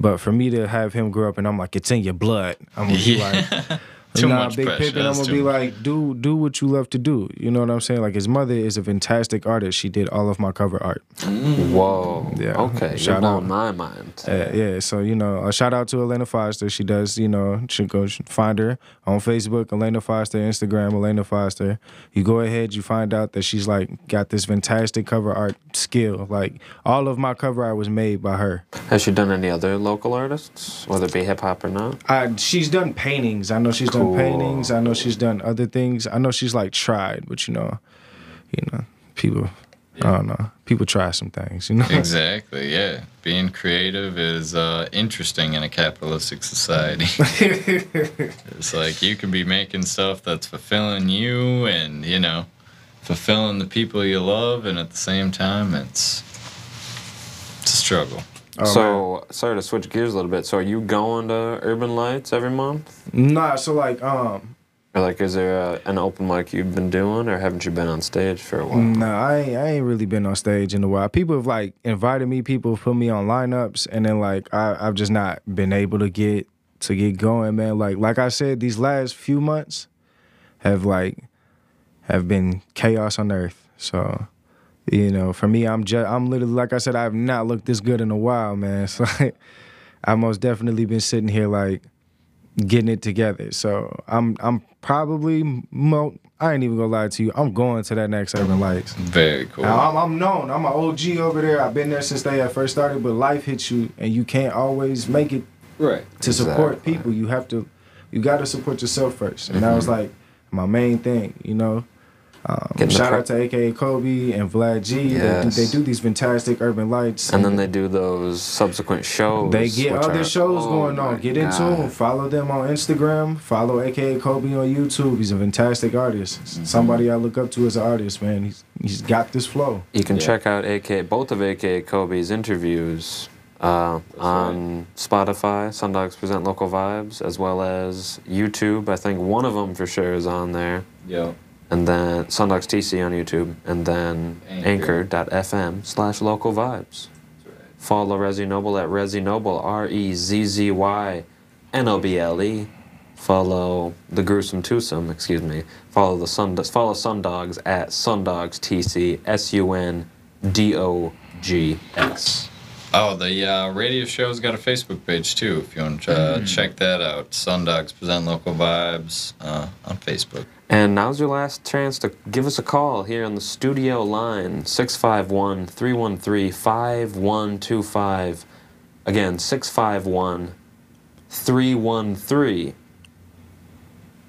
S3: But for me to have him grow up and I'm like, it's in your blood. I'm gonna be
S2: Yeah.
S3: like.
S2: Too
S3: nah,
S2: much
S3: Big
S2: pressure.
S3: Pimpin', I'm gonna be
S2: much.
S3: like, do do what you love to do. You know what I'm saying? Like his mother is a fantastic artist. She did all of my cover art.
S1: Whoa.
S3: Yeah.
S1: Okay.
S3: Shout
S1: You're blowing
S3: out.
S1: my mind.
S3: Uh, yeah, so you know, a shout out to Elena Foster. She does, you know, should go find her on Facebook, Elena Foster, Instagram, Elena Foster. You go ahead, you find out that she's like got this fantastic cover art skill. Like all of my cover art was made by her.
S1: Has she done any other local artists, whether it be hip hop or not?
S3: I, she's done paintings. I know she's
S1: Cool.
S3: Done paintings. I know she's done other things. I know she's like tried, but you know, you know, people. I don't know. People try some things, you know.
S2: Exactly. Yeah, being creative is uh, interesting in a capitalistic society. it's like you can be making stuff that's fulfilling you, and you know, fulfilling the people you love, and at the same time, it's it's a struggle.
S3: Oh, man.
S1: so, sorry to switch gears a little bit. So, are you going to Urban Lights every month?
S3: Nah, so like, um,
S1: Or, like, is there a, an open mic you've been doing, or haven't you been on stage for a while?
S3: No, I ain't, I ain't really been on stage in a while. People have like invited me. People have put me on lineups, and then like I, I've just not been able to get to get going, man. Like like I said, these last few months have like have been chaos on earth. So you know, for me, I'm just I'm literally like I said, I have not looked this good in a while, man. So like, I most definitely been sitting here like getting it together. So I'm I'm probably mo- I ain't even gonna lie to you. I'm going to that next Urban Lights.
S2: Very cool.
S3: Now, I'm, I'm known. I'm an OG over there. I've been there since they had first started. But life hits you, and you can't always make it
S2: right.
S3: to support
S1: Exactly.
S3: people. You have to, you got to support yourself first. And that was mm-hmm. like my main thing. You know. Um, shout out to AKA Kobe and Vlad G. They, do,
S1: Yes.
S3: they do these fantastic urban lights.
S1: And then they do those subsequent shows.
S3: They get
S1: which
S3: other
S1: are-
S3: shows
S1: oh
S3: going on. Get into them. Follow them on Instagram. Follow AKA Kobe on YouTube. He's a fantastic artist.
S1: Mm-hmm.
S3: Somebody I look up to as an artist, man. He's he's got this flow.
S1: You can
S2: Yeah.
S1: check out AK both of AK Kobe's interviews uh, on Spotify, Sundogs Present Local Vibes, as well as YouTube. I think one of them for sure is on there.
S2: Yo.
S1: And then Sundogs TC on YouTube, and then
S2: Anchor.
S1: anchor.fm slash local vibes. Follow Rezzy Noble at Rezzy Noble, R E Z Z Y N O B L E. Follow the gruesome twosome, excuse me. Follow the sun follow Sundogs at Sundogs TC S U N D O G S.
S2: Oh, the uh, radio show's got a Facebook page too. If you want to uh, check that out, Sundogs present local vibes uh, on Facebook.
S1: And now's your last chance to give us a call here on the studio line 651 313 5125. Again, 651 313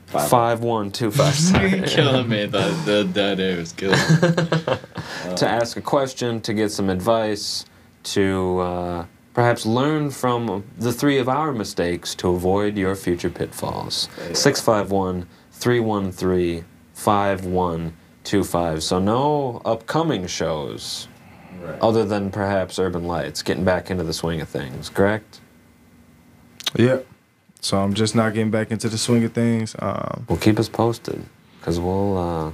S1: 5125. Sorry.
S2: killing me. That that that air was killing me.
S1: to ask a question, to get some advice, to uh, perhaps learn from the three of our mistakes to avoid your future pitfalls. 651 313 5125. So, no upcoming shows other than perhaps Urban Lights, getting back into the swing of things, correct?
S3: Yep. So I'm just not getting back into the swing of things. Um,
S1: Well, keep us posted, because we'll. Uh,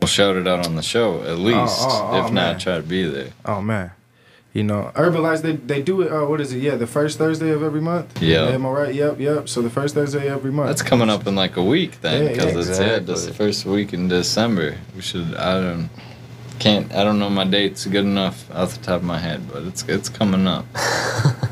S2: We'll shout it out on the show at least.
S3: oh, oh,
S2: if
S3: man.
S2: not, try to be there.
S3: oh man, you know, Urban Lights they they do it. Uh, what is it? Yeah, the first Thursday of every month.
S2: Yeah.
S3: Am I right? Yep, yep. So the first Thursday of every month.
S2: That's coming up in like a week then,
S3: Yeah,
S2: because
S3: yeah,
S2: it's yeah, just
S1: exactly.
S2: the first week in December. We should. I don't. Can't. I don't know my dates good enough off the top of my head, but it's it's coming up.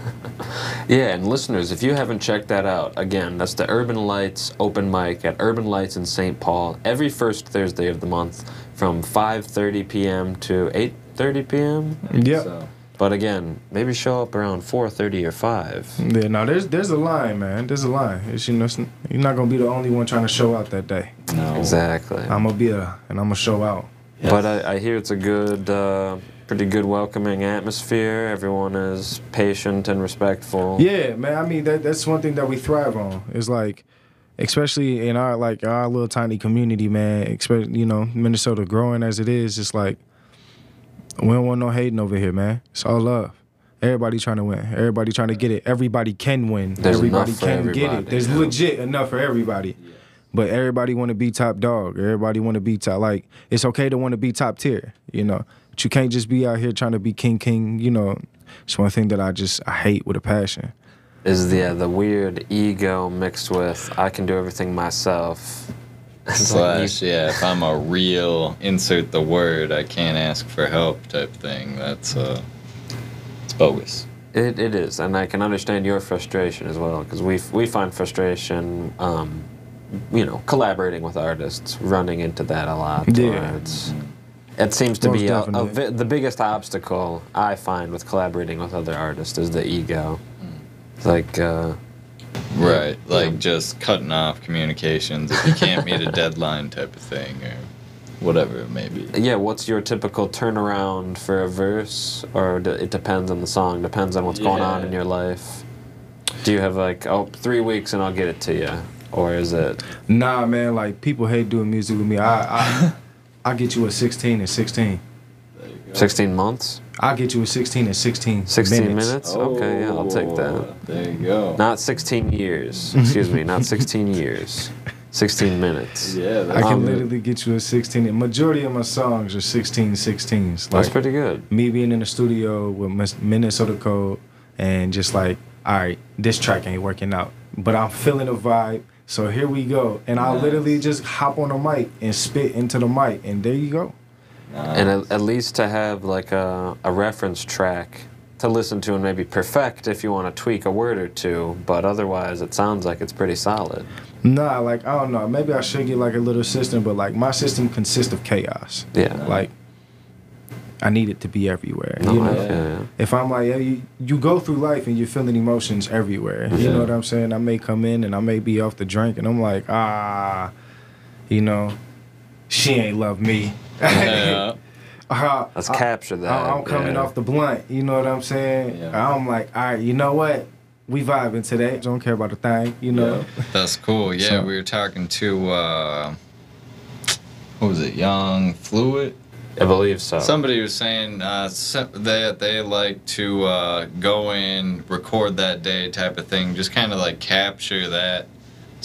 S1: Yeah, and listeners, if you haven't checked that out, again, that's the Urban Lights open mic at Urban Lights in St. Paul every first Thursday of the month from 5:30 p.m. to 8:30 p.m.
S3: Yep.
S2: So,
S1: But again, maybe show up around 4:30 or 5.
S3: Yeah, no, there's there's a line, man. There's a line. It's, you know, it's, you're not gonna be the only one trying to show out that day.
S2: no.
S1: Exactly.
S3: I'm gonna be there and I'm gonna show out.
S1: But I, I hear it's a good, uh, pretty good welcoming atmosphere. Everyone is patient and respectful.
S3: Yeah, man. I mean, that that's one thing that we thrive on. Is like, especially in our like our little tiny community, man. Especially you know Minnesota growing as it is. It's like we don't want no hating over here, man. It's all love. Everybody trying to win. Everybody trying to get it. Everybody can win.
S1: There's
S3: everybody can get it. There's
S1: yeah.
S3: legit enough for everybody. But everybody want to be top dog. Everybody want to be top. Like it's okay to want to be top tier, you know. But you can't just be out here trying to be king, king. You know, it's one thing that I just I hate with a passion.
S1: Is the uh, the weird ego mixed with I can do everything myself. It's like
S2: Slash, yeah, if I'm a real insert the word, I can't ask for help type thing. That's uh, it's bogus.
S1: It, it is, and I can understand your frustration as well, because we we find frustration, um, you know, collaborating with artists, running into that a lot.
S3: Yeah.
S1: where It's, it seems to
S3: Most
S1: be a, a, vi- the biggest obstacle I find with collaborating with other artists is the ego. It's like, uh,
S2: Right, like
S1: Yeah.
S2: just cutting off communications if you can't meet a deadline type of thing or whatever it may be.
S1: yeah, what's your typical turnaround for a verse, or d- it depends on the song, depends on what's going on in your life. Do you have like, oh, three weeks and I'll get it to you, or is it?
S3: Nah, man. Like people hate doing music with me. I I I get you a 16 and 16.
S1: 16 months?
S3: I'll get you a 16 and 16.
S1: 16
S3: minutes.
S1: minutes? Okay, yeah, I'll take that.
S2: Oh, There you go.
S1: Not 16 years. Excuse me, not 16 years. 16 minutes.
S2: yeah,
S3: I can
S1: Um,
S3: literally get you a 16. The majority of my songs are 16 16s.
S1: That's pretty good.
S3: me being in the studio with Minnesota Code and just like, all right, this track ain't working out, but I'm feeling the vibe. So here we go. And I'll
S2: Nice.
S3: literally just hop on the mic and spit into the mic, and there you go.
S1: And at, at least to have like a, a reference track to listen to and maybe perfect if you want to tweak a word or two, but otherwise it sounds like it's pretty solid.
S3: Nah, like, I don't know. Maybe I should get like a little system, but like my system consists of chaos.
S1: Yeah.
S3: Like, I need it to be everywhere.
S1: No,
S3: you
S1: I
S3: know?
S1: feel ya.
S3: if I'm like, yeah, you, you go through life and you're feeling emotions everywhere.
S2: Yeah.
S3: You know what I'm saying? I may come in and I may be off the drink and I'm like, ah, you know, she ain't love me.
S2: yeah.
S3: Uh,
S1: Let's
S3: I-
S1: capture that.
S3: I, am coming
S1: yeah.
S3: off the blunt. You know what I'm saying?
S2: Yeah.
S3: I'm like, all right, you know what? We vibing today. Don't care about a thing. You know?
S2: That's cool. Yeah,
S3: So-
S2: we were talking to uh, what was it? Young Fluid.
S1: I believe so.
S2: Somebody was saying uh, that they like to uh, go in, record that day type of thing, just kind of like capture that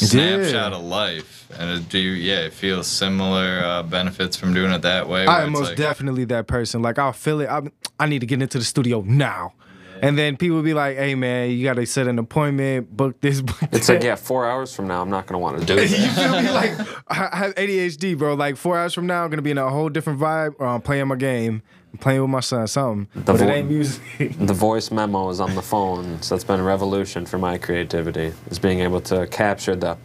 S2: snapshot of life. And it- do you, yeah, it feels similar uh, benefits from doing it that way.
S3: I am most
S2: like-
S3: definitely that person. Like I'll feel it. I I need to get into the studio now. And then people be like, "Hey man, you gotta set an appointment, book this, book
S1: It's
S3: that."
S1: like, yeah, four hours from now, I'm not gonna want to do
S3: it.
S1: you
S3: feel me? Like I I have ADHD, bro. Like four hours from now, I'm gonna be in a whole different vibe, or I'm playing my game, playing with my son, something.
S1: The
S3: but it
S1: vo-
S3: ain't music.
S1: the voice memos on the phone, so that's been a revolution for my creativity. Is being able to capture the,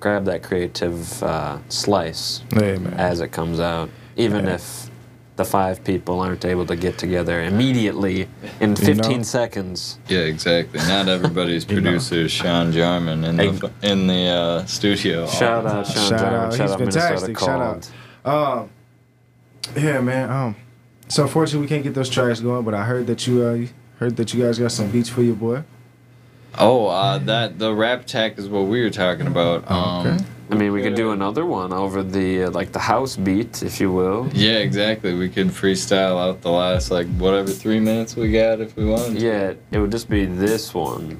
S1: grab that creative uh, slice
S3: hey
S1: as it comes out, even
S3: Yeah.
S1: if the five people aren't able to get together immediately in 15
S3: know?
S1: seconds.
S2: Yeah, exactly. Not everybody's
S3: You know.
S2: producer is Sean Jarman in the in the uh, studio.
S1: Shout out Sean
S3: Shout
S1: Jarman,
S3: out.
S1: shout
S3: He's
S1: out Minnesota
S3: fantastic. Shout
S1: out.
S3: Um, yeah, man. Um, so unfortunately, we can't get those tracks going. But I heard that you uh, heard that you guys got some beats for your boy.
S2: Oh, uh, that the rap tech is what we were talking about.
S3: Oh,
S2: Um,
S3: okay.
S1: I mean, we could do another one over the uh, like the house beat, if you will.
S2: Yeah, exactly. We could freestyle out the last like whatever three minutes we got if we wanted.
S1: Yeah, it would just be this one.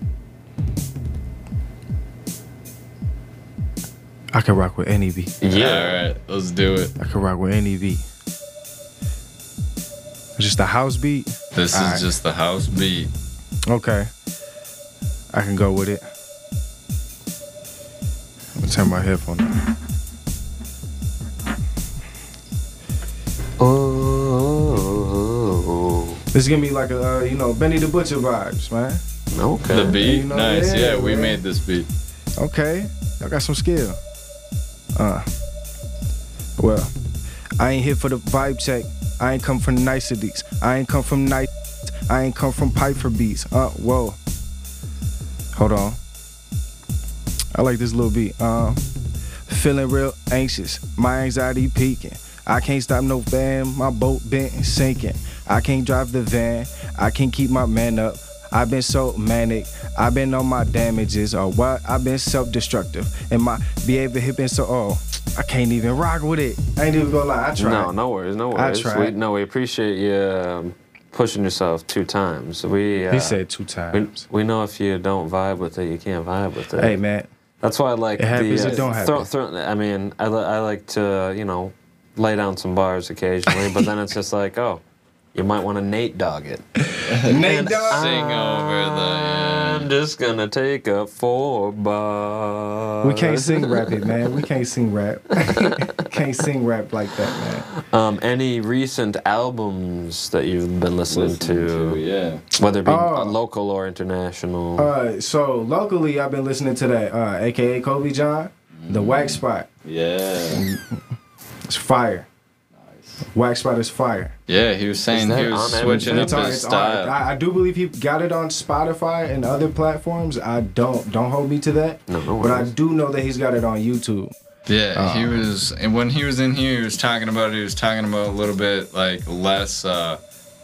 S3: I can rock with any beat.
S1: Yeah.
S2: All right, let's do it.
S3: I can rock with any beat. Just a house beat.
S2: This is
S3: All right.
S2: just the house beat.
S3: Okay. I can go with it. I'm gonna turn my headphone on.
S1: Oh.
S3: This is gonna be like a uh, you know Benny the Butcher vibes, man.
S1: Okay.
S2: The beat,
S3: You know,
S2: nice.
S3: yeah,
S2: Yeah, we
S3: man.
S2: made this beat.
S3: Okay, y'all got some skill. Uh, well, I ain't here for the vibe check. I ain't come from niceties. I ain't come from nice. I ain't come from Piper beats. Uh, whoa. Hold on. I like this little beat. Um, feeling real anxious. My anxiety peaking. I can't stop no van. My boat bent and sinking. I can't drive the van. I can't keep my man up. I've been so manic. I've been on my damages or what? I've been self-destructive. And my behavior has been so oh, I can't even rock with it. I ain't even gonna lie. I tried.
S1: No, no worries, no worries.
S3: I tried.
S1: We, no, we appreciate you um, pushing yourself two times. We uh,
S3: He said two times.
S1: we know if you don't vibe with it, you can't vibe with it.
S3: Hey man,
S1: That's why I like
S3: It happens,
S1: the.
S3: it don't
S1: throw-
S3: happen.
S1: throw- I mean, I, I like to you know lay down some bars occasionally, but then it's just like, oh, you might want to Nate Dogg it.
S3: Nate Dogg.
S2: Sing over the.
S1: I'm just gonna take up four bars.
S3: We can't sing rap it, man. We can't sing rap. can't sing rap like that, man.
S1: Um, any recent albums that you've been listening,
S2: Listening
S1: to,
S2: to, yeah.
S1: whether it be uh, local or international?
S3: Uh, so locally, I've been listening to that, uh, aka Kobe John, the Wax Spot.
S2: Yeah.
S3: It's fire. Wax Spot is fire.
S2: Yeah, he was saying he was switching up his style.
S3: I, I do believe he got it on Spotify and other platforms. I don't. Don't hold me to that.
S1: No, no
S3: But I do know that he's got it on YouTube.
S2: Yeah, he
S3: Uh,
S2: was, and when he was in here, he was talking about. He was talking about a little bit like less,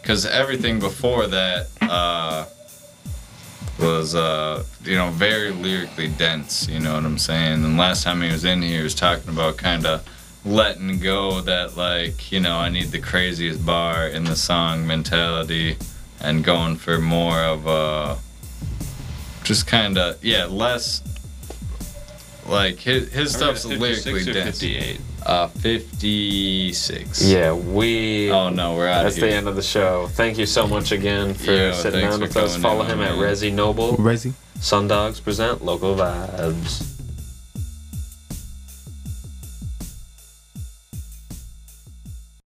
S2: because everything before that uh, was, uh, you know, very lyrically dense. You know what I'm saying? And last time he was in here, he was talking about kind of letting go that like, you know, I need the craziest bar in the song mentality, and going for more of a, just kind of yeah, less. Like his his stuff's lyrically dense.
S4: 58.
S2: Uh, 56.
S1: yeah, we.
S2: Oh no, we're out
S1: That's
S2: of
S1: the end of the show. Thank you so much again for
S2: Yo,
S1: sitting down with us. Follow
S2: in,
S1: him at. Rezzy Noble.
S3: Rezzy.
S1: Sundogs present local vibes.